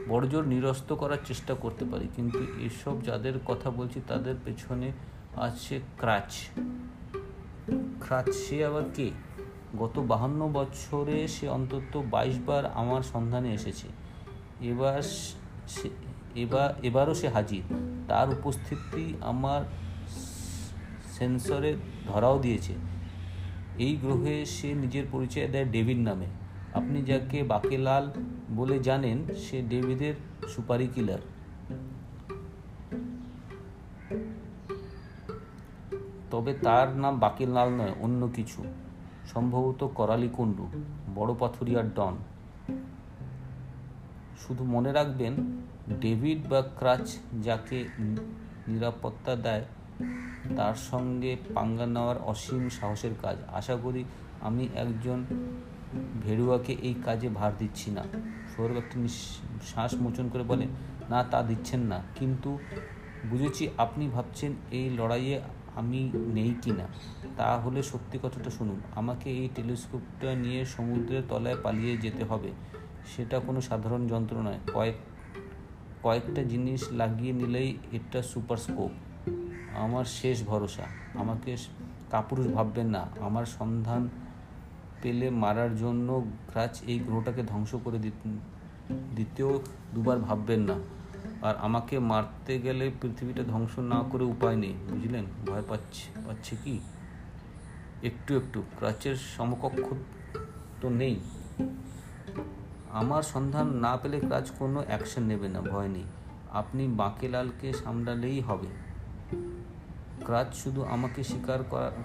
বড়জোর নিরস্ত করার চেষ্টা করতে পারি, কিন্তু এসব যাদের কথা বলছি তাদের পেছনে আছে ক্রাচ। ক্রাচ সে আবার কে? গত বাহান্ন বছরে সে অন্তত বাইশ বার আমার সন্ধানে এসেছে। এবার সে এবার এবারও সে হাজির। তার উপস্থিতি আমার সেন্সরে ধরাও দিয়েছে। এই গ্রহে সে নিজের পরিচয় দেয় ডেভিড নামে। আপনি যাকে বাকেলাল বলে জানেন, সে ডেভিদের সুপারি কিলার। তবে তার নাম বাকিলাল নয়, অন্য কিছু। সম্ভবত করালি কুণ্ডু বড় পাথুরিয়ার ডন। শুধু মনে রাখবেন, ডেভিড বা ক্রাচ যাকে নিরাপত্তা দেয়, তার সঙ্গে পাঙ্গা নেওয়ার অসীম সাহসের কাজ। আশা করি আমি একজন ভেড়ুয়াকে এই কাজে ভার দিচ্ছি না। সৌরভ একটি শ্বাস মোচন করে বলে, না, তা দিচ্ছেন না। কিন্তু বুঝেছি আপনি ভাবছেন এই লড়াইয়ে আমি নেই কি না। তাহলে সত্যি কথাটা শুনুন, আমাকে এই টেলিস্কোপটা নিয়ে সমুদ্রের তলায় পালিয়ে যেতে হবে। সেটা কোনো সাধারণ যন্ত্র নয়। কয়েক, কয়েকটা জিনিস লাগিয়ে নিলেই এটা সুপার স্কোপ। আমার শেষ ভরসা। আমাকে কাপুরুষ ভাববেন না। আমার সন্ধান পেলে মারার জন্য গ্রাচ এই গ্রহটাকে ধ্বংস করে দিতেও দুবার ভাববেন না। আর আমাকে মারতে গেলে পৃথিবীটা ধ্বংস না করে উপায় নেই, বুঝলেন? ভয় পাচ্ছে পাচ্ছে কি? একটু একটু ক্রাচের সমকক্ষ তো নেই। আমার সন্ধান না পেলে ক্রাচ কোনো অ্যাকশন নেবে না, ভয় নেই। আপনি বাঁকেলালকে সামলালেই হবে। ক্রাচ শুধু আমাকে স্বীকার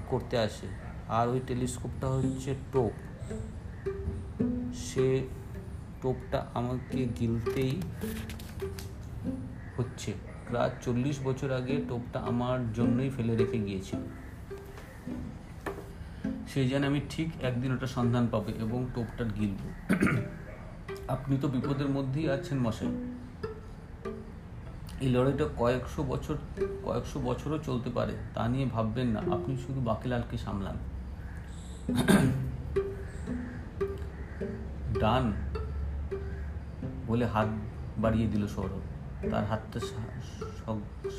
করতে আসে। আর ওই টেলিস্কোপটা হচ্ছে টোপ। সে টোপটা আমাকে গিলতেই হচ্ছে। প্রায় চল্লিশ বছর আগে টোপটা আমার জন্যই ফেলে রেখে গিয়েছিল। সেই জন্য আমি ঠিক একদিন ওটা সন্ধান পাবে এবং টোপটা গিলব। আপনি তো বিপদের মধ্যেই আছেন মশাই। এই লড়াইটা কয়েকশো বছর, কয়েকশো বছরও চলতে পারে, তা নিয়ে ভাববেন না। আপনি শুধু বাকিলালকে সামলান। ডান বলে হাত বাড়িয়ে দিল সৌরভ। তার হাতটা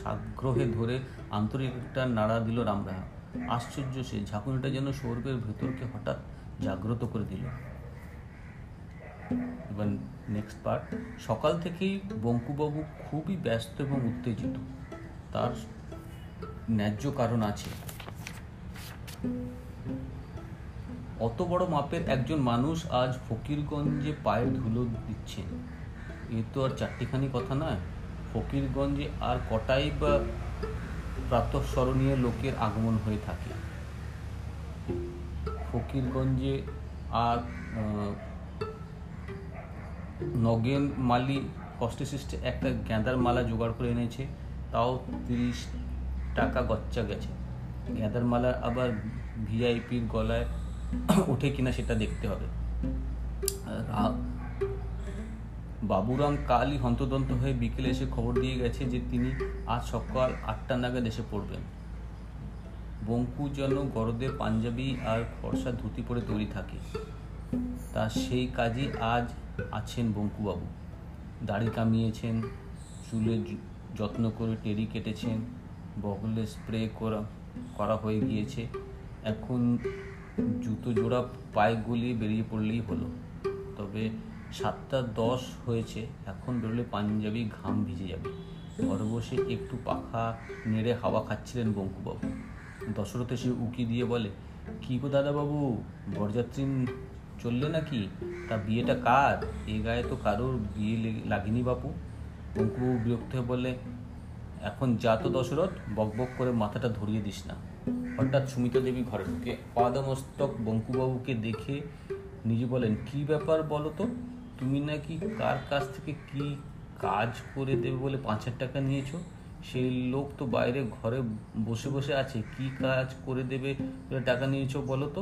সাগ্রহে ধরে আন্তরিক একটা নাড়া দিল রামরাহা আশ্চর্য সে, ঝাঁকুনিটা যেন সৌরভের ভেতরকে হঠাৎ জাগ্রত করে দিল। এবার নেক্সট পার্ট সকাল থেকেই বঙ্কুবাবু খুবই ব্যস্ত এবং উত্তেজিত। তার ন্যায্য কারণ আছে। অত বড় মাপের একজন মানুষ আজ ফকিরগঞ্জে পায়ের ধুলো দিচ্ছেন এ তো আর চারটিখানি কথা নয়। ফকিরগঞ্জে আর কটাই বা প্রাতঃস্মরণীয় লোকের আগমন হয়ে থাকে। ফকিরগঞ্জে আর নগেন মালি কষ্টে সৃষ্টে একটা গ্যাঁদার মালা জোগাড় করে এনেছে, তাও তিরিশ টাকা গচ্চা গেছে। গ্যাঁদার মালা আবার ভিআইপির গলায় ওঠে কিনা সেটা দেখতে হবে। বাবুরাম কালই হন্তদন্ত হয়ে বিকেলে এসে খবর দিয়ে গেছে যে তিনি আজ সকাল আটটা নাগাদ এসে পড়বেন। বঙ্কু যেন গরদে পাঞ্জাবি আর ফর্সা ধুতি পরে তৈরি থাকে। তা সেই কাজই আজ আছেন বঙ্কুবাবু। দাড়ি কামিয়েছেন, চুলে যত্ন করে টেরি কেটেছেন, বগলে স্প্রে করা করা হয়ে গিয়েছে। এখন জুতো জোড়া পায়ে গুলিয়ে বেরিয়ে পড়লেই হলো। তবে সাতটা দশ হয়েছে, এখন বেরোলে পাঞ্জাবি ঘাম ভিজে যাবে। ঘরে বসে একটু পাখা নেড়ে হাওয়া খাচ্ছিলেন বঙ্কুবাবু। দশরথ এসে উকি দিয়ে বলে, কি গো দাদাবাবু, বরযাত্রী চললে নাকি? তা বিয়েটা কার? এ গায়ে তো কারোর বিয়ে লেগে- লাগেনি বাপু। বঙ্কুবাবু বিরক্ত হয়ে বলে এখন যা তো দশরথ বকবক করে মাথাটা ধরিয়ে দিস না। হঠাৎ সুমিতা দেবী ঘরে ঢুকে পাদমস্তক বঙ্কুবাবুকে দেখে নিজে বলেন, কি ব্যাপার বলো তো? তুমি নাকি কার কাছ থেকে কি কাজ করে দেবে বলে পাঁচ হাজার টাকা নিয়েছো? সেই লোক তো বাইরে ঘরে বসে বসে আছে। কি কাজ করে দেবে টাকা নিয়েছো বলো তো?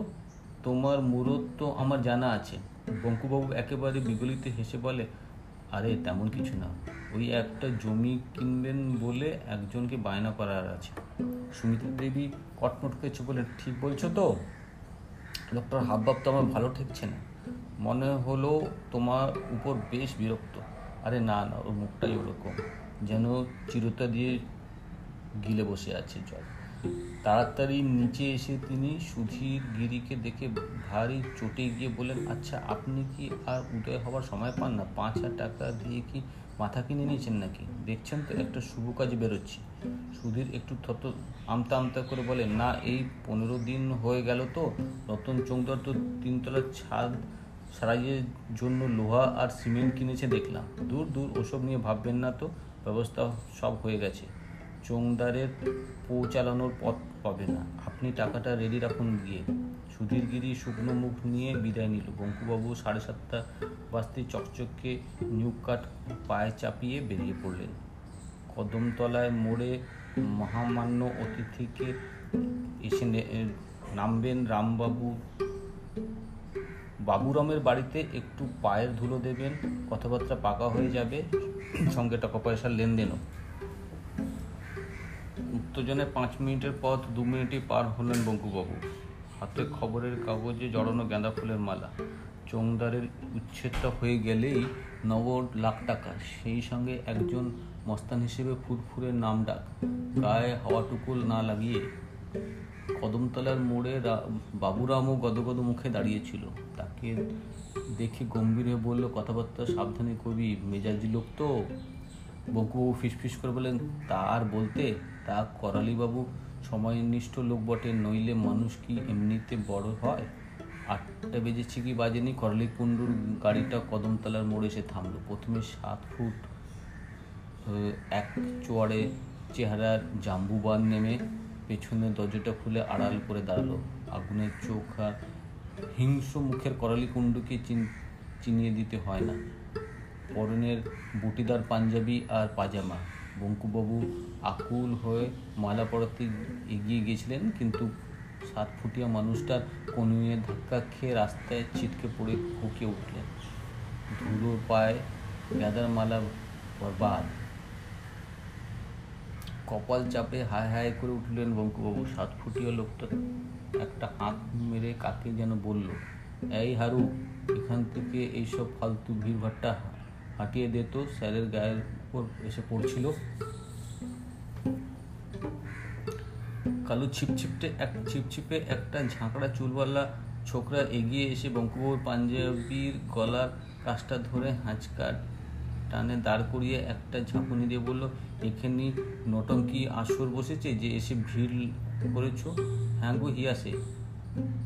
তোমার মুরত তো আমার জানা আছে। বঙ্কুবাবু একেবারে বিগলিত হেসে বলে, আরে তেমন কিছু না। ওই একটা জমি কিনবেন বলে একজনকে বায়না করার আছে। সুমিতা দেবী কটমট করেছে বলে ঠিক বলছো তো? লোকটার হাবভাব তো আমার ভালো ঠেকছে না। মনে হলো তোমার উপর বেশ বিরক্ত। আরে না না, ওর মুখটাই ওরকম। যেন চিরতা দিয়ে গিলে বসে আছে জল। তাড়াতাড়ি নিচে এসে তিনি সুধীর গিরিকে দেখে ভারী চটে গিয়ে বলেন আচ্ছা আপনি কি আর উদয় হওয়ার সময় পান না? পাঁচ হাজার টাকা দিয়ে কি মাথা কিনে নিয়েছেন নাকি? দেখছেন তো, একটা শুভ কাজে বেরোচ্ছি। সুধীর একটু থত আমতা আমতা করে বলে, না, এই পনেরো দিন হয়ে গেল তো। রতন চৌধুরী তো তিনতলার ছাদ সারাইয়ের জন্য লোহা আর সিমেন্ট কিনেছে দেখলাম। দূর দূর, ওসব নিয়ে ভাববেন না তো। ব্যবস্থা সব হয়ে গেছে। চোংদারের পৌঁছালানোর পথ পাবে না। আপনি টাকাটা রেডি রাখুন গিয়ে। সুধীরগিরি শুকনো মুখ নিয়ে বিদায় নিল। বঙ্কুবাবু সাড়ে সাতটা বাজতে চকচকে নিউক কাট পায়ে চাপিয়ে বেরিয়ে পড়লেন। কদমতলায় মোড়ে মহামান্য অতিথিকে এসে নামবেন রামবাবু। বাবুরামের বাড়িতে একটু পায়ের ধুলো দেবেন, কথাবার্তা পাকা হয়ে যাবে, সঙ্গে টাকা পয়সার লেনদেনও। উত্তেজনায় পাঁচ মিনিটের পথ দু মিনিটই পার হলেন বঙ্কুবাবু। হাতে খবরের কাগজে জড়ানো গাঁদা ফুলের মালা। চোংদারের উচ্ছেদটা হয়ে গেলেই নগদ লাখ টাকা। সেই সঙ্গে একজন মস্তান হিসেবে ফুরফুরের নাম ডাক। গায়ে হাওয়াটুকুল না লাগিয়ে কদমতলার মোড়ে বাবুরামও গদগদ মুখে দাঁড়িয়েছিল। তাকে দেখে গম্ভীর হয়ে বলল, কথাবার্তা সাবধানে করবি, মেজাজি লোক তো। বঙ্কুবাবু ফিসফিস করে বলেন তা আর বলতে, তা করালিবাবু সময়নিষ্ঠ লোক বটে, নইলে মানুষ কি এমনিতে বড় হয়? আটটা বেজেছে কি বাজেনি? করালি কুণ্ডুর গাড়িটা কদমতলার মোড়ে এসে থামলো। প্রথমে সাত ফুট এক চোয়ারে চেহারার জাম্বুবান নেমে পেছনের দরজাটা খুলে আড়াল করে দাঁড়াল। আগুনের চোখ আর হিংস্র মুখের করালি কুণ্ডুকে চিন- চিনিয়ে দিতে হয় না। পরনের বুটিদার পাঞ্জাবি আর পাজামা। বঙ্কুবাবু আকুল হয়ে মালা পড়াতে এগিয়ে গিয়েছিলেন কিন্তু সাত ফুটিয়া মানুষটার কনুয়ে ধাক্কা খেয়ে রাস্তায় ছিটকে পড়ে ফুঁকে উঠলেন। ধুলো পায়ে গাদার মালা বরবাদ। কপাল চাপে হায় হায় করে উঠলেন বঙ্কুবাবু। সাত ফুটিয়া লোকটা একটা হাঁক মেরে কাকে যেন বলল, এই হারু, এখান থেকে এইসব ফালতু ভিড়ভাট্টা হাঁটিয়ে দে তো, স্যারের গায়ের উপর এসে পড়ছিল। কালো ছিপছিপটে এক ছিপছিপে একটা ঝাঁকড়া চুলওয়ালা ছোকরা এগিয়ে এসে বঙ্কুবাবুর পাঞ্জাবির গলার কাজটা ধরে হাঁচকা টানে দাঁড় করিয়ে একটা ঝাঁকুনি দিয়ে বলল, এখানে নটঙ্কি আসর বসেছে যে এসে ভিড় করেছ? হ্যাঁ গো হিয়াসে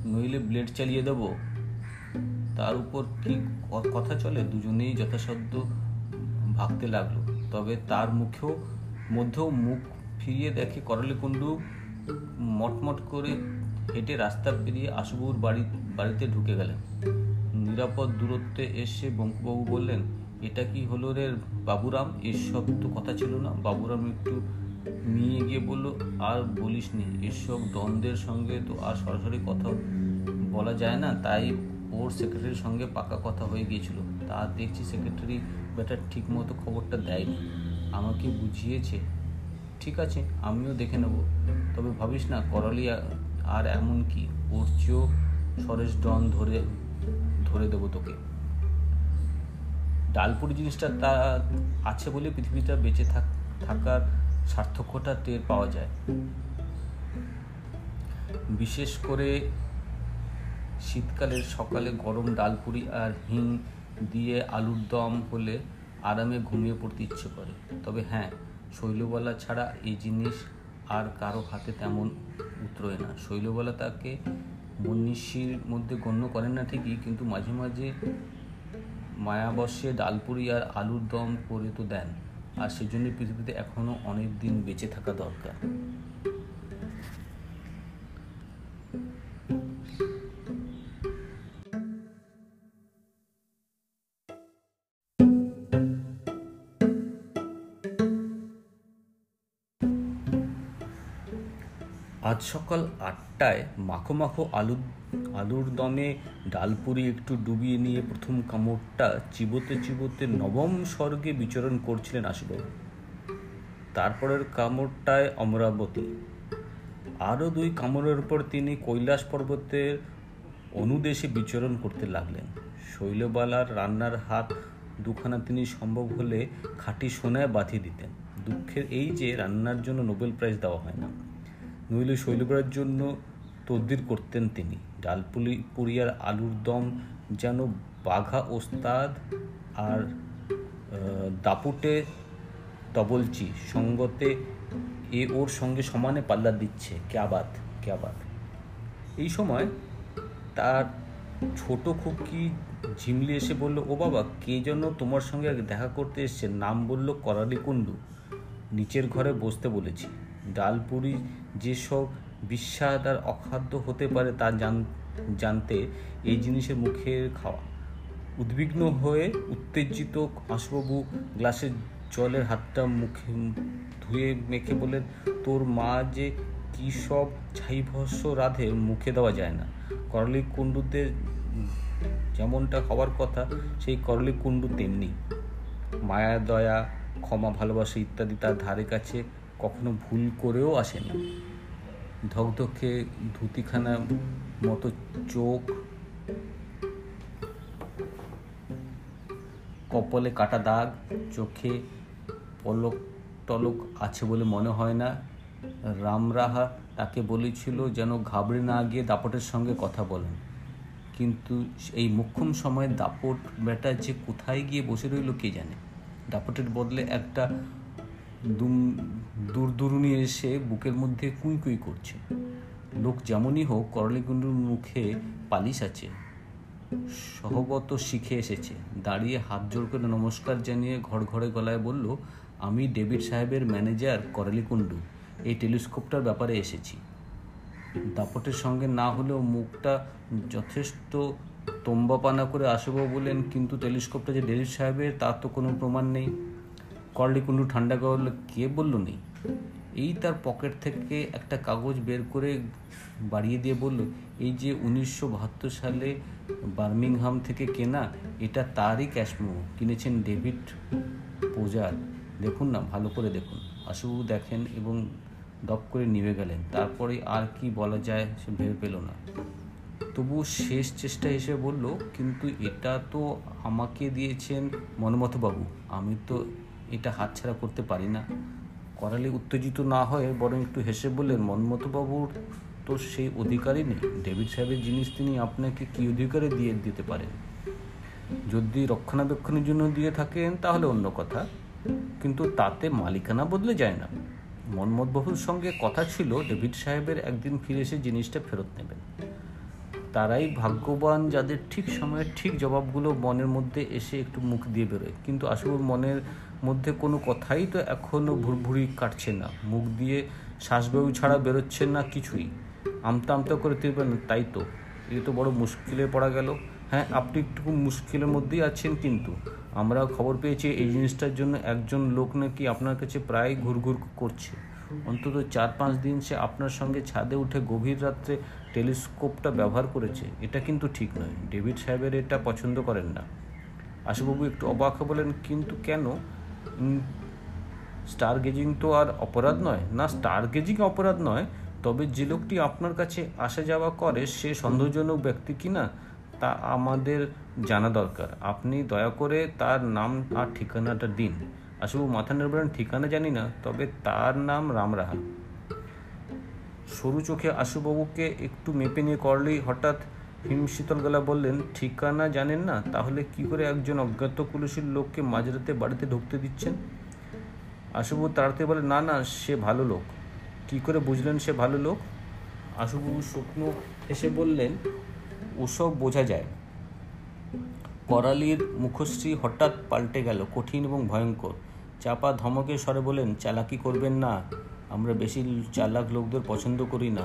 নইলে ব্লেড চালিয়ে দেবো। তার উপর ক- কথা চলে? দুজনেই যথাসাধ্য ভাবতে লাগল। তবে তার মুখেও, মধ্যেও মুখ ফিরিয়ে দেখে করলে কুণ্ডু মটমট করে হেঁটে রাস্তা পেরিয়ে আশুবাবুর বাড়ি, বাড়িতে ঢুকে গেলেন। নিরাপদ দূরত্বে এসে বঙ্কুবাবু বললেন, এটা কি হলো রে বাবুরাম? এসব তো কথা ছিল না। বাবুরাম একটু নিয়ে গিয়ে বলল, আর বলিস নি এসব দ্বন্দ্বের সঙ্গে তো আর সরাসরি কথা বলা যায় না। তাই ওর সেক্রেটারির সঙ্গে পাকা কথা হয়ে গিয়েছিল। তা দেখছি সেক্রেটারি ব্যাটার ঠিক মতো খবরটা দেয়নি। আমাকে বুঝিয়েছে। ঠিক আছে, আমিও দেখে নেব। তবে ভাবিস না করালি আর এমন কি? ওর চেয়েও সরেশ ডন ধরে ধরে দেবো তোকে। ডালপুরি জিনিসটা তা আছে বলে পৃথিবীটা বেঁচে থাক, থাকার সার্থক্যটা টের পাওয়া যায়। বিশেষ করে শীতকালের সকালে গরম ডালপুরি আর হিং দিয়ে আলুর দম হলে আরামে ঘুমিয়ে পড়তে ইচ্ছে করে। তবে হ্যাঁ শৈলবালা ছাড়া এই জিনিস আর কারও হাতে তেমন উতরোয় না। শৈলবালা তাকে মনীষীর মধ্যে গণ্য করেন না ঠিকই, কিন্তু মাঝে মাঝে মায়াবশ্যে ডালপুরি আর আলুর দম করে তো দেন। আর সেজন্য পৃথিবীতে এখনও অনেক দিন বেঁচে থাকা দরকার। সকাল আটটায় মাখো মাখো আলু আলুর দমে ডালপুরি একটু ডুবিয়ে নিয়ে প্রথম কামড়টা চিবোতে চিবোতে নবম স্বর্গে বিচরণ করছিলেন আশুবাবু। তারপরের কামড়টায় অমরাবতী। আরও দুই কামড়ের পর তিনি কৈলাস পর্বতের অনুদেশে বিচরণ করতে লাগলেন। শৈলবালার রান্নার হাত দুখানা তিনি সম্ভব হলে খাঁটি সোনায় বাঁধিয়ে দিতেন। দুঃখের এই যে রান্নার জন্য নোবেল প্রাইজ দেওয়া হয় না। নইলে শৈলবালার জন্য তদ্বির করতেন তিনি। ডালপুলি পুরিয়ার আলুর দম যেন বাঘা ওস্তাদ আর দাপুটে তবলচি সঙ্গতে এ ওর সঙ্গে সমানে পাল্লা দিচ্ছে। ক্যাবাত ক্যাবাত এই সময় তার ছোট খুকি ঝিমলি এসে বলল, ও বাবা, কে যেন তোমার সঙ্গে দেখা করতে এসছে? নাম বলল করালি কুণ্ডু নিচের ঘরে বসতে বলেছি। ডালপুরি যেসব বিস্বাদ আর অখাদ্য হতে পারে তা জানতে এই জিনিসের মুখের খাওয়া। উদ্বিগ্ন হয়ে উত্তেজিত আশুবাবু গ্লাসের জলের হাতটা মুখে ধুয়ে মেখে বলেন তোর মা যে কী সব ছাইভস্য রাধে মুখে দেওয়া যায় না। করলি কুণ্ডুতে যেমনটা হওয়ার কথা, সেই করলি কুণ্ডু তেমনি। মায়া, দয়া, ক্ষমা, ভালোবাসা ইত্যাদি তার ধারে কাছে কখনো ভুল করেও আসেনি। ধকধকে ধুতিখানা মতো চোখ, কপলে কাটা দাগ, চোখে পলক টলক আছে বলে মনে হয় না। রামরাহা তাকে বলেছিল যেন ঘাবড়ে না গিয়ে দাপটের সঙ্গে কথা বলেন। কিন্তু এই মুখ্যম সময়ে দাপট বেটা যে কোথায় গিয়ে বসে রইল কে জানে? দাপটের বদলে একটা দুম দূরদূরণী এসে বুকের মধ্যে কুই কুই করছে। লোক যেমনই হোক, করলিকুণ্ডুর মুখে পালিশ আছে। সহবত শিখে এসেছে। দাঁড়িয়ে হাত জোর করে নমস্কার জানিয়ে ঘর ঘরে গলায় বলল, আমি ডেভিড সাহেবের ম্যানেজার, করলিকুণ্ডু। এই টেলিস্কোপটার ব্যাপারে এসেছি। দাপটের সঙ্গে না হলেও মুখটা যথেষ্ট তোম্বাপানা করে আসব বলেন, কিন্তু টেলিস্কোপটা যে ডেভিড সাহেবের, তার তো কোনো প্রমাণ নেই। করলিকুণ্ডু ঠান্ডা করলে কে বলল নেই? এই তার পকেট থেকে একটা কাগজ বের করে বাড়িয়ে দিয়ে বলল, এই যে উনিশশো বাহাত্তর সালে বার্মিংহাম থেকে কেনা, এটা তারই ক্যাশমো কিনেছেন ডেভিড পোজার। দেখুন না, ভালো করে দেখুন। আশুবাবু দেখেন এবং দপ করে নিভে গেলেন। তারপরে আর কি বলা যায় সে ভেবে পেল না। তবু শেষ চেষ্টা হিসেবে বলল, কিন্তু এটা তো আমাকে দিয়েছেন মনমথবাবু। আমি তো এটা হাতছাড়া করতে পারি না। করালে উত্তেজিত না হয়ে বরং একটু হেসে বললেন মনমথবাবুর তো সেই অধিকারই নেই। ডেভিড সাহেবের জিনিস তিনি আপনাকে কী অধিকারে দিয়ে দিতে পারেন? যদি রক্ষণাবেক্ষণের জন্য দিয়ে থাকেন তাহলে অন্য কথা। কিন্তু তাতে মালিকানা বদলে যায় না। মনমথবাবুর সঙ্গে কথা ছিল, ডেভিড সাহেবের একদিন ফিরে এসে জিনিসটা ফেরত নেবেন। তারাই ভাগ্যবান যাদের ঠিক সময়ে ঠিক জবাবগুলো মনের মধ্যে এসে একটু মুখ দিয়ে বেরোয়। কিন্তু আসলে মনের মধ্যে কোনো কথাই তো এখনও ভুরভুরি কাটছে না। মুখ দিয়ে শ্বাসবায়ু ছাড়া বেরোচ্ছে না কিছুই। আমতা আমতা করে তুলবেন তাই তো। এ তো বড় মুশকিলে পড়া গেল। হ্যাঁ আপনি একটু মুশকিলের মধ্যেই আছেন কিন্তু। আমরা খবর পেয়েছি এই জিনিসটার জন্য একজন লোক নাকি আপনার কাছে প্রায় ঘুরঘুর করছে। অন্তত চার পাঁচ দিন সে আপনার সঙ্গে ছাদে উঠে গভীর রাত্রে টেলিস্কোপটা ব্যবহার করেছে। এটা কিন্তু ঠিক নয়। ডেভিড সাহেবের এটা পছন্দ করেন না। আশুবাবু একটু অবাক বলেন, কিন্তু কেন? স্টার গেজিং তো আর অপরাধ নয়। না স্টার গেজিং অপরাধ নয়, তবে যে লোকটি আপনার কাছে আসা যাওয়া করে, সে সন্দেহজনক ব্যক্তি কিনা, তা আমাদের জানা দরকার। আপনি দয়া করে তার নাম আর ঠিকানাটা দিন। আশুবাবু মাথা নেড়ে ঠিকানা জানি না, তবে তার নাম রামরাহা। সরু চোখে আশুবাবুকে একটু মেপে নিয়ে করলেই হঠাৎ হিমশীতল গলা বললেন, ঠিকানা জানেন না? তাহলে কি করে একজন অজ্ঞাত পুলিশের লোককে মাঝরাতে বাড়িতে ঢুকতে দিচ্ছেন? আশুবাবু তাড়াতাড়ি বলে, না না, সে ভালো লোক। কি করে বুঝলেন সে ভালো লোক? আশুবাবু শুকনো এসে বললেন, ওসব বোঝা যায়। করালির মুখশ্রী হঠাৎ পাল্টে গেল, কঠিন এবং ভয়ঙ্কর। চাপা ধমকে স্বরে বলেন চালাকি করবেন না। আমরা বেশি চালাক লোকদের পছন্দ করি না।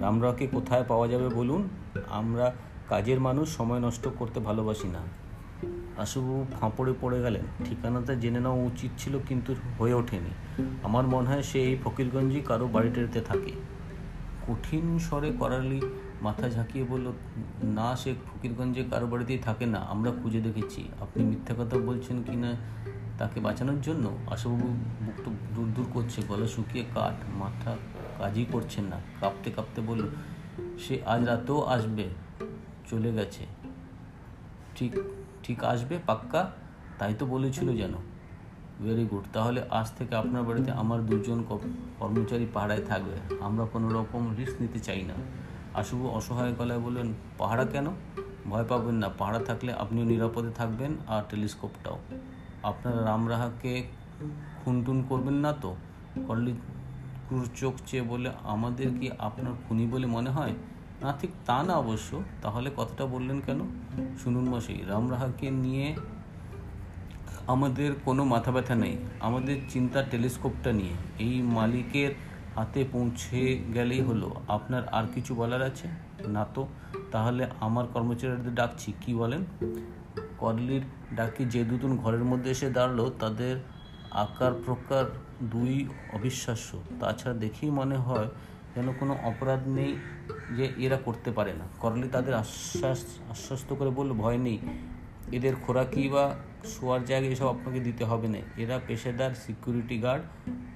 রামরাকে কোথায় পাওয়া যাবে বলুন? আমরা কাজের মানুষ, সময় নষ্ট করতে ভালোবাসি না। আশুবাবু ফাঁপড়ে পড়ে গেলেন। ঠিকানাটা জেনে নেওয়া উচিত ছিল কিন্তু হয়ে ওঠেনি। আমার মনে হয় সে এই ফকিরগঞ্জই কারও বাড়িটাতে থাকে। কঠিন স্বরে করালি মাথা ঝাঁকিয়ে বলল, না, সে ফকিরগঞ্জে কারও বাড়িতেই থাকে না। আমরা খুঁজে দেখেছি। আপনি মিথ্যা কথা বলছেন কি না তাকে বাঁচানোর জন্য? আশুবাবু বুক তো দূর দূর করছে, গলা শুকিয়ে কাঠ, মাথা কাজই করছেন না। কাঁপতে কাঁপতে বলল, সে আজ রাতেও আসবে, চলে গেছে। ঠিক ঠিক আসবে, পাক্কা? তাই তো বলেছিল যেন। ভেরি গুড তাহলে আজ থেকে আপনার বাড়িতে আমার দুজন কর্মচারী পাহাড়ায় থাকবে। আমরা কোনো রকম রিস্ক নিতে চাই না। আশুবু অসহায় গলায় বললেন পাহাড়া কেন? ভয় পাবেন না পাহাড়া থাকলে আপনিও নিরাপদে থাকবেন, আর টেলিস্কোপটাও। আপনারা রামরাহাকে খুনটুন করবেন না তো? করলি ক্রুর চোখ চেয়ে বলে আমাদের কি আপনার খুনি বলে মনে হয়? না, ঠিক তা না অবশ্য। তাহলে কথাটা বললেন কেন? শুনুন মশাই, রামরাহাকে নিয়ে আমাদের কোনো মাথা ব্যথা নেই। আমাদের চিন্তা টেলিস্কোপটা নিয়ে। এই মালিকের হাতে পৌঁছে গেলেই হলো। আপনার আর কিছু বলার আছে? না তো। তাহলে আমার কর্মচারীদের ডাকছি। কি বলেন? করলির ডাকি যে দুজন ঘরের মধ্যে এসে দাঁড়াল, তাদের আকার প্রকার দুই অবিশ্বাস্য। তাছাড়া দেখেই মনে হয় যেন কোনো অপরাধ নেই যে এরা করতে পারে না। করলি তাদের আশ্বাস, আশ্বস্ত করে বলল, ভয় নেই। এদের খোরাকি বা শোয়ার জায়গা এসব আপনাকে দিতে হবে না। এরা পেশাদার সিকিউরিটি গার্ড।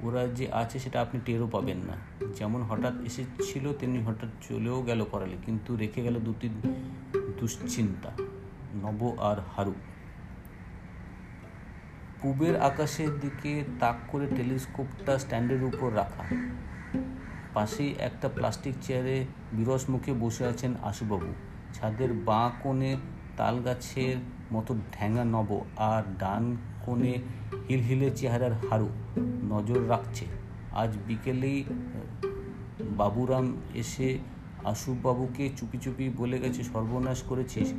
ওরা যে আছে সেটা আপনি টেরও পাবেন না। যেমন হঠাৎ এসেছিল, তেমনি হঠাৎ চলেও গেল করালে। কিন্তু রেখে গেল দুটি দুশ্চিন্তা, নব আর হারু পূবের আকাশের দিকে তাক করে টেলিস্কোপটা স্ট্যান্ডের উপর রাখা। পাশেই একটা প্লাস্টিক চেয়ারে বিরস মুখে বসে আছেন আশুবাবু। ছাদের বাঁ কোণে তাল গাছের মতো ঢ্যাঙা নব আর ডান কোণে হিলহিলে চেহারার হারু নজর রাখছে। আজ বিকেলেই বাবুরাম এসে আশুবাবুকে চুপি চুপি বলে গেছে, সর্বনাশ করেছিস।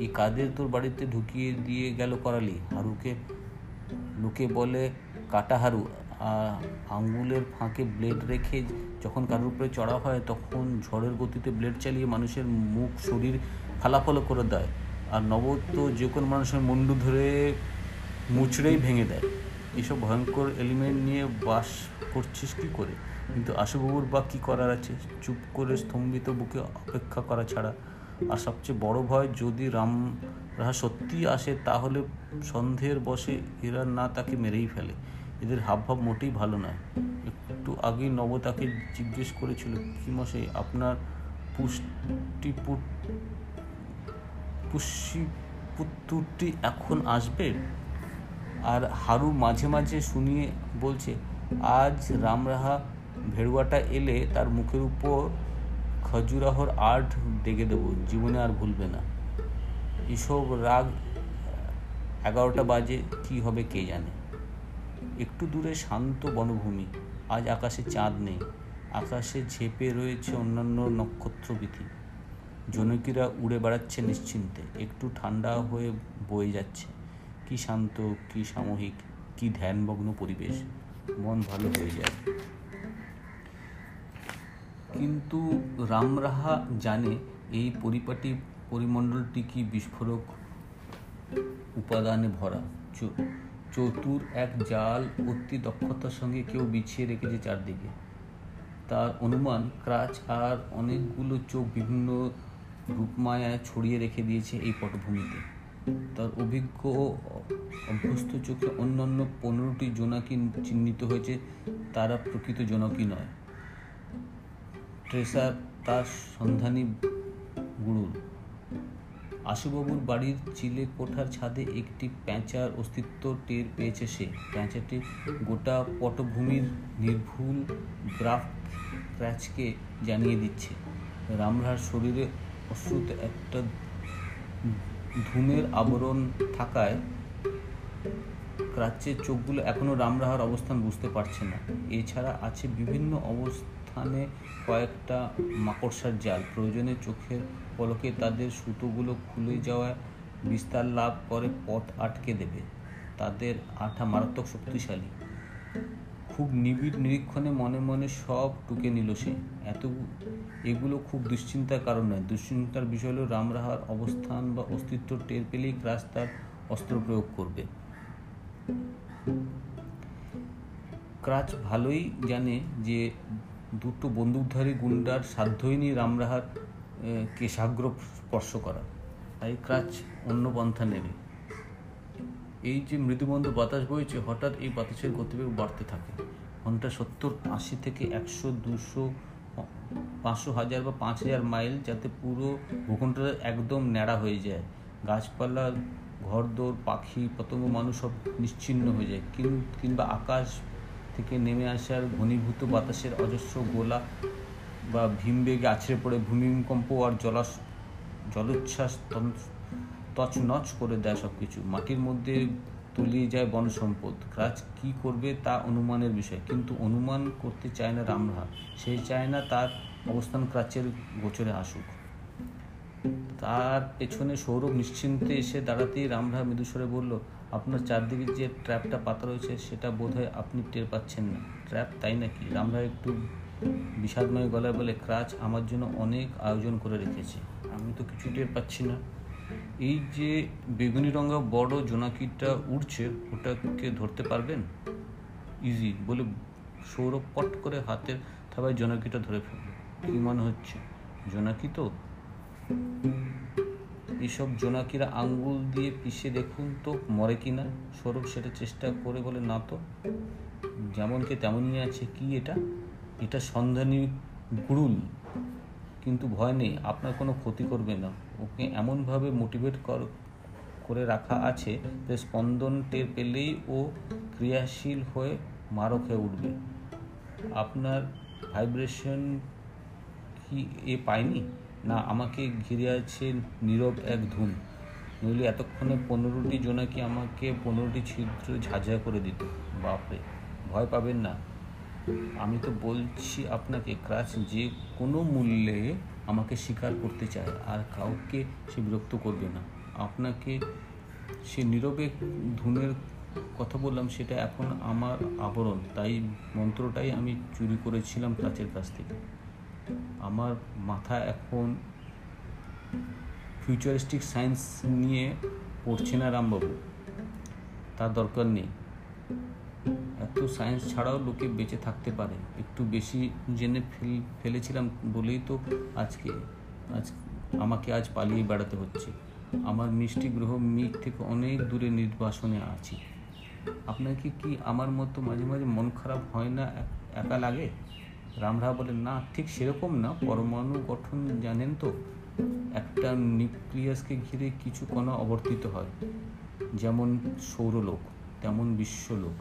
এই কাদের তোর বাড়িতে ঢুকিয়ে দিয়ে গেল করালি? হারুকে লোকে বলে কাটা হারু আঙ্গুলের ফাঁকে ব্লেড রেখে যখন কারোর উপরে চড়া হয় তখন ঝড়ের গতিতে ব্লেড চালিয়ে মানুষের মুখ, শরীর ফালাফলো করে দেয় আর নবদ তো যে কোনো মানুষের মুন্ডু ধরে মুচড়েই ভেঙে দেয়। এসব ভয়ঙ্কর এলিমেন্ট নিয়ে বাস করছিস কী করে? কিন্তু আশুবাবুর বা কী করার আছে? চুপ করে স্তম্ভিত বুকে অপেক্ষা করা ছাড়া আর সবচেয়ে বড় ভয়, যদি রাম রাহা সত্যি আসে, তাহলে সন্দেহের বসে এরা না তাকে মেরেই ফেলে। এদের হাবভাব মোটেই ভালো নয়। একটু আগেই নব তাকে জিজ্ঞেস করেছিল, কি মশাই, আপনার পুষ্টিপুট পুষ্টি পুত্তুরটি এখন আসবে? আর হারু মাঝে মাঝে শুনিয়ে বলছে, আজ রামরাহা ভেড়ুয়াটা এলে তার মুখের উপর খজুরাহর আর্ট ডেকে দেবো, জীবনে আর ভুলবে না। এসব রাগ, এগারোটা বাজে, কি হবে কে জানে? একটু দূরে শান্ত বনভূমি, আজ আকাশে চাঁদ নেই, আকাশে ঝেপে রয়েছে অন্যান্য নক্ষত্রবিধি। জনকীরা উড়ে বেড়াচ্ছে নিশ্চিন্তে, একটু ঠান্ডা হয়ে বয়ে যাচ্ছে। কি শান্ত, কি সাময়িক কি ধ্যানমগ্ন পরিবেশ, মন ভালো হয়ে যায়। কিন্তু রামরাহা জানে এই পরিপাটি পরিমণ্ডলটি কি বিস্ফোরক উপাদানে ভরা? চতুর এক জাল অতি দক্ষতার সঙ্গে কেউ বিছিয়ে রেখেছে চারদিকে। তার অনুমান ক্রাচ আর অনেকগুলো চোখ বিভিন্ন রূপমায়ায় ছড়িয়ে রেখে দিয়েছে এই পটভূমিতে। তার অভিজ্ঞ অভ্যস্ত চোখে অন্যান্য পনেরোটি জোনাকি চিহ্নিত হয়েছে, তারা প্রকৃত জোনাকি নয়। ট্রেসার তার সন্ধানী গুরুল আশুবাবুর বাড়ির চিলে কোঠার ছাদে একটি প্যাঁচার অস্তিত্ব টের পেয়েছে সে। প্যাঁচাটি গোটা পটভূমির নির্ভুল গ্রাফ ক্র্যাচকে জানিয়ে দিচ্ছে। রামরার শরীরে অশ্রুতে একটা ধুমের আবরণ থাকায় ক্রাচ্যের চোখগুলো এখনও রামরাহার অবস্থান বুঝতে পারছে না। এছাড়া আছে বিভিন্ন অবস্থানে কয়েকটা মাকড়সার জাল। প্রয়োজনে চোখের পলকে তাদের সুতোগুলো খুলে যাওয়ায় বিস্তার লাভ করে, পথ আটকে দেবে। তাদের আঠা মারাত্মক শক্তিশালী। খুব নিবিড় নিরীক্ষণে মনে মনে সব টুকে নিল সে। এত এগুলো খুব দুশ্চিন্তার কারণ নয়। দুশ্চিন্তার বিষয় হলো রামরাহার অবস্থান বা অস্তিত্ব টের পেলেই ক্রাস তার অস্ত্র প্রয়োগ করবে। ক্রাচ ভালোই জানে যে দুটো বন্দুকধারী গুন্ডার সাধ্যই রামরাহার কেশাগ্র স্পর্শ করা। তাই ক্রাচ অন্য পন্থা নেবে। এই যে মৃদুমন্দ বাতাস বইছে, হঠাৎ এই বাতাসের গতিবেগ বাড়তে থাকে। ঘণ্টা সত্তর আশি থেকে একশো দুশো পাঁচশো হাজার বা পাঁচ হাজার মাইল যাতে পুরো ভূখণ্ডটা একদম ন্যাড়া হয়ে যায়। গাছপালা, ঘরদোর, পাখি, পতঙ্গ, মানুষ সব নিশ্চিন্ন হয়ে যায়। কিংবা আকাশ থেকে নেমে আসার ঘনীভূত বাতাসের অজস্র গোলা বা ভীমবেগে আছড়ে পড়ে ভূমিকম্প আর জলাস, জলোচ্ছ্বাস তছনছ করে দেয় সব কিছু মাটির মধ্যে তলিয়ে যায় বন সম্পদ ক্রাচ কি করবে তা অনুমানের বিষয়। কিন্তু অনুমান করতে চায় না রামরা সে চায় না তার অবস্থান ক্রাচের গোচরে আসুক। তার পেছনে সৌরভ নিশ্চিন্তে এসে দাঁড়াতেই রামরা মৃদুস্বরে বলল আপনার চারদিকে যে ট্র্যাপটা পাতা রয়েছে, সেটা বোধহয় আপনি টের পাচ্ছেন না। ট্র্যাপ, তাই নাকি? রামরা একটু বিষাদময় গলায় বলে, ক্রাচ আমার জন্য অনেক আয়োজন করে রেখেছে। আমি তো কিছু টের পাচ্ছি না। এই যে বেগুনি রঙা বড় জোনাকিটা উঠছে ওটাকে ধরতে পারবেন? ইজি বলে সৌরভ পট করে হাতের থাবায় জোনাকিটা ধরে ফেলবে কি মনে হচ্ছে? জোনাকি তো? এইসব জোনাকিরা আঙ্গুল দিয়ে পিষে দেখুন তো, মরে কি না সৌরভ সেটা চেষ্টা করে বলে, না তো যেমনকে তেমনই আছে, কি এটা? এটা সন্ধানী গুরুল, কিন্তু ভয় নেই, আপনার কোনো ক্ষতি করবে না। ওকে এমনভাবে মোটিভেট কর, করে রাখা আছে, যে স্পন্দন টের পেলেই ও ক্রিয়াশীল হয়ে মারক হয়ে উঠবে। আপনার ভাইব্রেশন কি এ পায়নি? না, আমাকে ঘিরে আছে নীরব এক ধুন। নইলে এতক্ষণে পনেরোটি জোনাকি আমাকে পনেরোটি ছিদ্র ঝাঁঝা করে দিত? বাপরে, ভয় পাবেন না। আমি তো বলছি আপনাকে ক্রাচ যে কোনো মূল্যে আমাকে স্বীকার করতে চায়, আর কাউকে সে বিরক্ত করবে না। আপনাকে সে নীরবে ধুনের কথা বললাম, সেটা এখন আমার আবরণ। তাই মন্ত্রটাই আমি চুরি করেছিলাম ক্রাচের কাছ থেকে। আমার মাথা এখন ফিউচারিস্টিক সায়েন্স নিয়ে পড়ছে না রামবাবু। তার দরকার নেই। এত সায়েন্স ছাড়াও লোকে বেঁচে থাকতে পারে। একটু বেশি জেনে ফেল, ফেলেছিলাম বলেই তো আজকে, আজ আমাকে আজ পালিয়ে বেড়াতে হচ্ছে। আমার মিষ্টি গ্রহ মিক থেকে অনেক দূরে নির্বাসনে আছি। আপনাকে কি আমার মতো মাঝে মাঝে মন খারাপ হয় না, একা লাগে? রামরা বলেন, না, ঠিক সেরকম না। পরমাণু গঠন জানেন তো, একটা নিউক্লিয়াসকে ঘিরে কিছু কণা অবর্তিত হয়। যেমন সৌরলোক, তেমন বিশ্বলোক।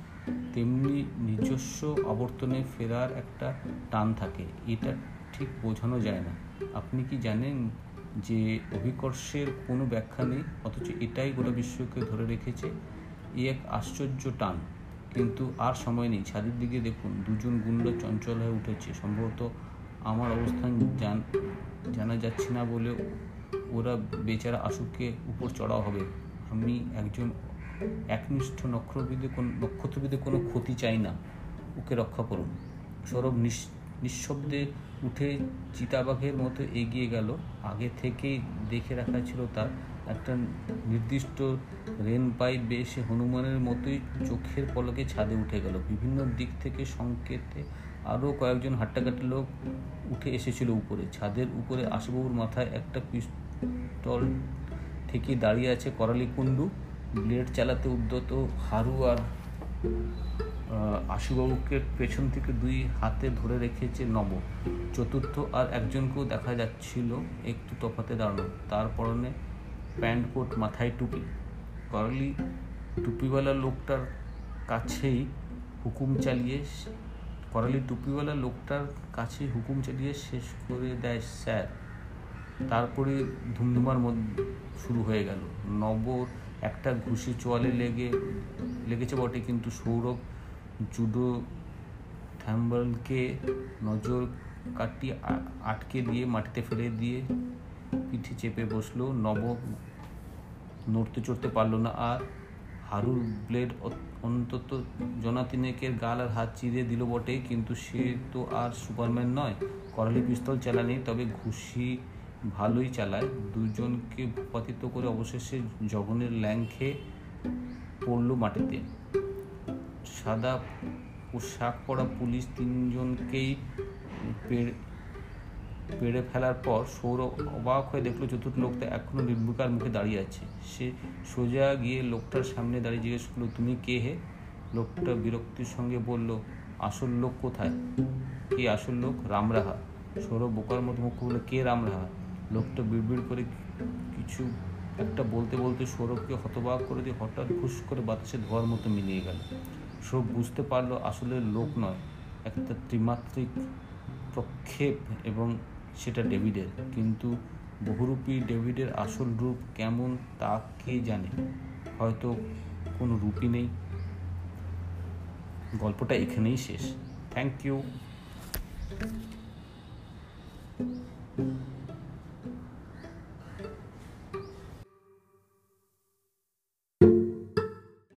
তেমনি নিজস্ব আবর্তনে ফেরার একটা টান থাকে। এটা ঠিক বোঝানো যায় না। আপনি কি জানেন যে অভিকর্ষের কোনো ব্যাখ্যা নেই? অথচ এটাই গোটা বিশ্বকে ধরে রেখেছে। এই এক আশ্চর্য টান। কিন্তু আর সময় নেই। ছাদের দিকে দেখুন, দুজন গুন্ড চঞ্চল হয়ে উঠেছে। সম্ভবত আমার অবস্থান জান, জানা যাচ্ছে না বলে ওরা বেচারা আশুককে উপর চড়াও হবে। আমি একজন একনিষ্ঠ নক্ষত্রবিদে কোন, নক্ষত্রবিদে কোনো ক্ষতি চাই না। ওকে রক্ষা করুন। সৌরভ নিঃশব্দে উঠে চিতাবাঘের মতো এগিয়ে গেল। আগে থেকেই দেখে রাখা ছিল তার একটা নির্দিষ্ট রেন পাইপ বেয়ে হনুমানের মতোই চোখের পলকে ছাদে উঠে গেল। বিভিন্ন দিক থেকে সংকেতে আরও কয়েকজন হাট্টাকাটি লোক উঠে এসেছিল উপরে। ছাদের উপরে আশুবাবুর মাথায় একটা পিস্তল থেকে দাঁড়িয়ে আছে করালি কুণ্ডু। ব্লেড চালাতে উদ্যত হারু আর আশুবাবুকে পেছন থেকে দুই হাতে ধরে রেখেছে নব। চতুর্থ আর একজনকেও দেখা যাচ্ছিল একটু তফাতে দাঁড়ানো। তার পরনে প্যান্ট কোট মাথায় টুপি। করলি, টুপিওয়ালা লোকটার কাছেই হুকুম চালিয়ে করালি, টুপিওয়ালা লোকটার কাছে হুকুম চালিয়ে শেষ করে দেয় স্যার। তারপরে ধুমধুমার মধ্যে শুরু হয়ে গেল। নবর একটা ঘুষি চোয়ালে লেগে লেগেছে বটে, কিন্তু সৌরভ জুডো থ্যাম্বলকে নজর কাটিয়ে আটকে দিয়ে মাটিতে ফেলে দিয়ে পিঠে চেপে বসল, নব নড়তে চড়তে পারল না আর হারুর ব্লেড অন্তত জনা তিনেকের গাল আর হাত চিরে দিল বটে, কিন্তু সে তো আর সুপারম্যান নয়। করালি পিস্তল চালানি, তবে ঘুষি ভালোই চালায়। দুজনকে ভূপাতিত করে অবশেষে জগনের ল্যাং খেয়ে পড়ল মাটিতে। সাদা পোশাক পরা পুলিশ তিনজনকেই পেড়ে ফেলার পর সৌরভ অবাক হয়ে দেখল চতুর্থ লোকটা এখনও নির্বিকার মুখে দাঁড়িয়ে আছে। সে সোজা গিয়ে লোকটার সামনে দাঁড়িয়ে জিজ্ঞেস করল, তুমি কে হে? লোকটা বিরক্তির সঙ্গে বলল, আসল লোক কোথায়? কে আসল লোক? রামরাহা। সৌরভ বোকার মতো মুখ বলল কে রামরাহা? লোকটা বিড়বিড় করে কিছু একটা বলতে বলতে সৌরভকে হতবাক করে দিয়ে হঠাৎ ঘুষ করে বাতাসে ধোয়ার মতো মিলিয়ে গেল। সৌরভ বুঝতে পারল আসলে লোক নয়, একটা ত্রিমাত্রিক প্রক্ষেপ এবং সেটা ডেভিডের। কিন্তু বহুরূপী ডেভিডের আসল রূপ কেমন তা কে জানে? হয়তো কোনো রূপই নেই। গল্পটা এখানেই শেষ। Thank you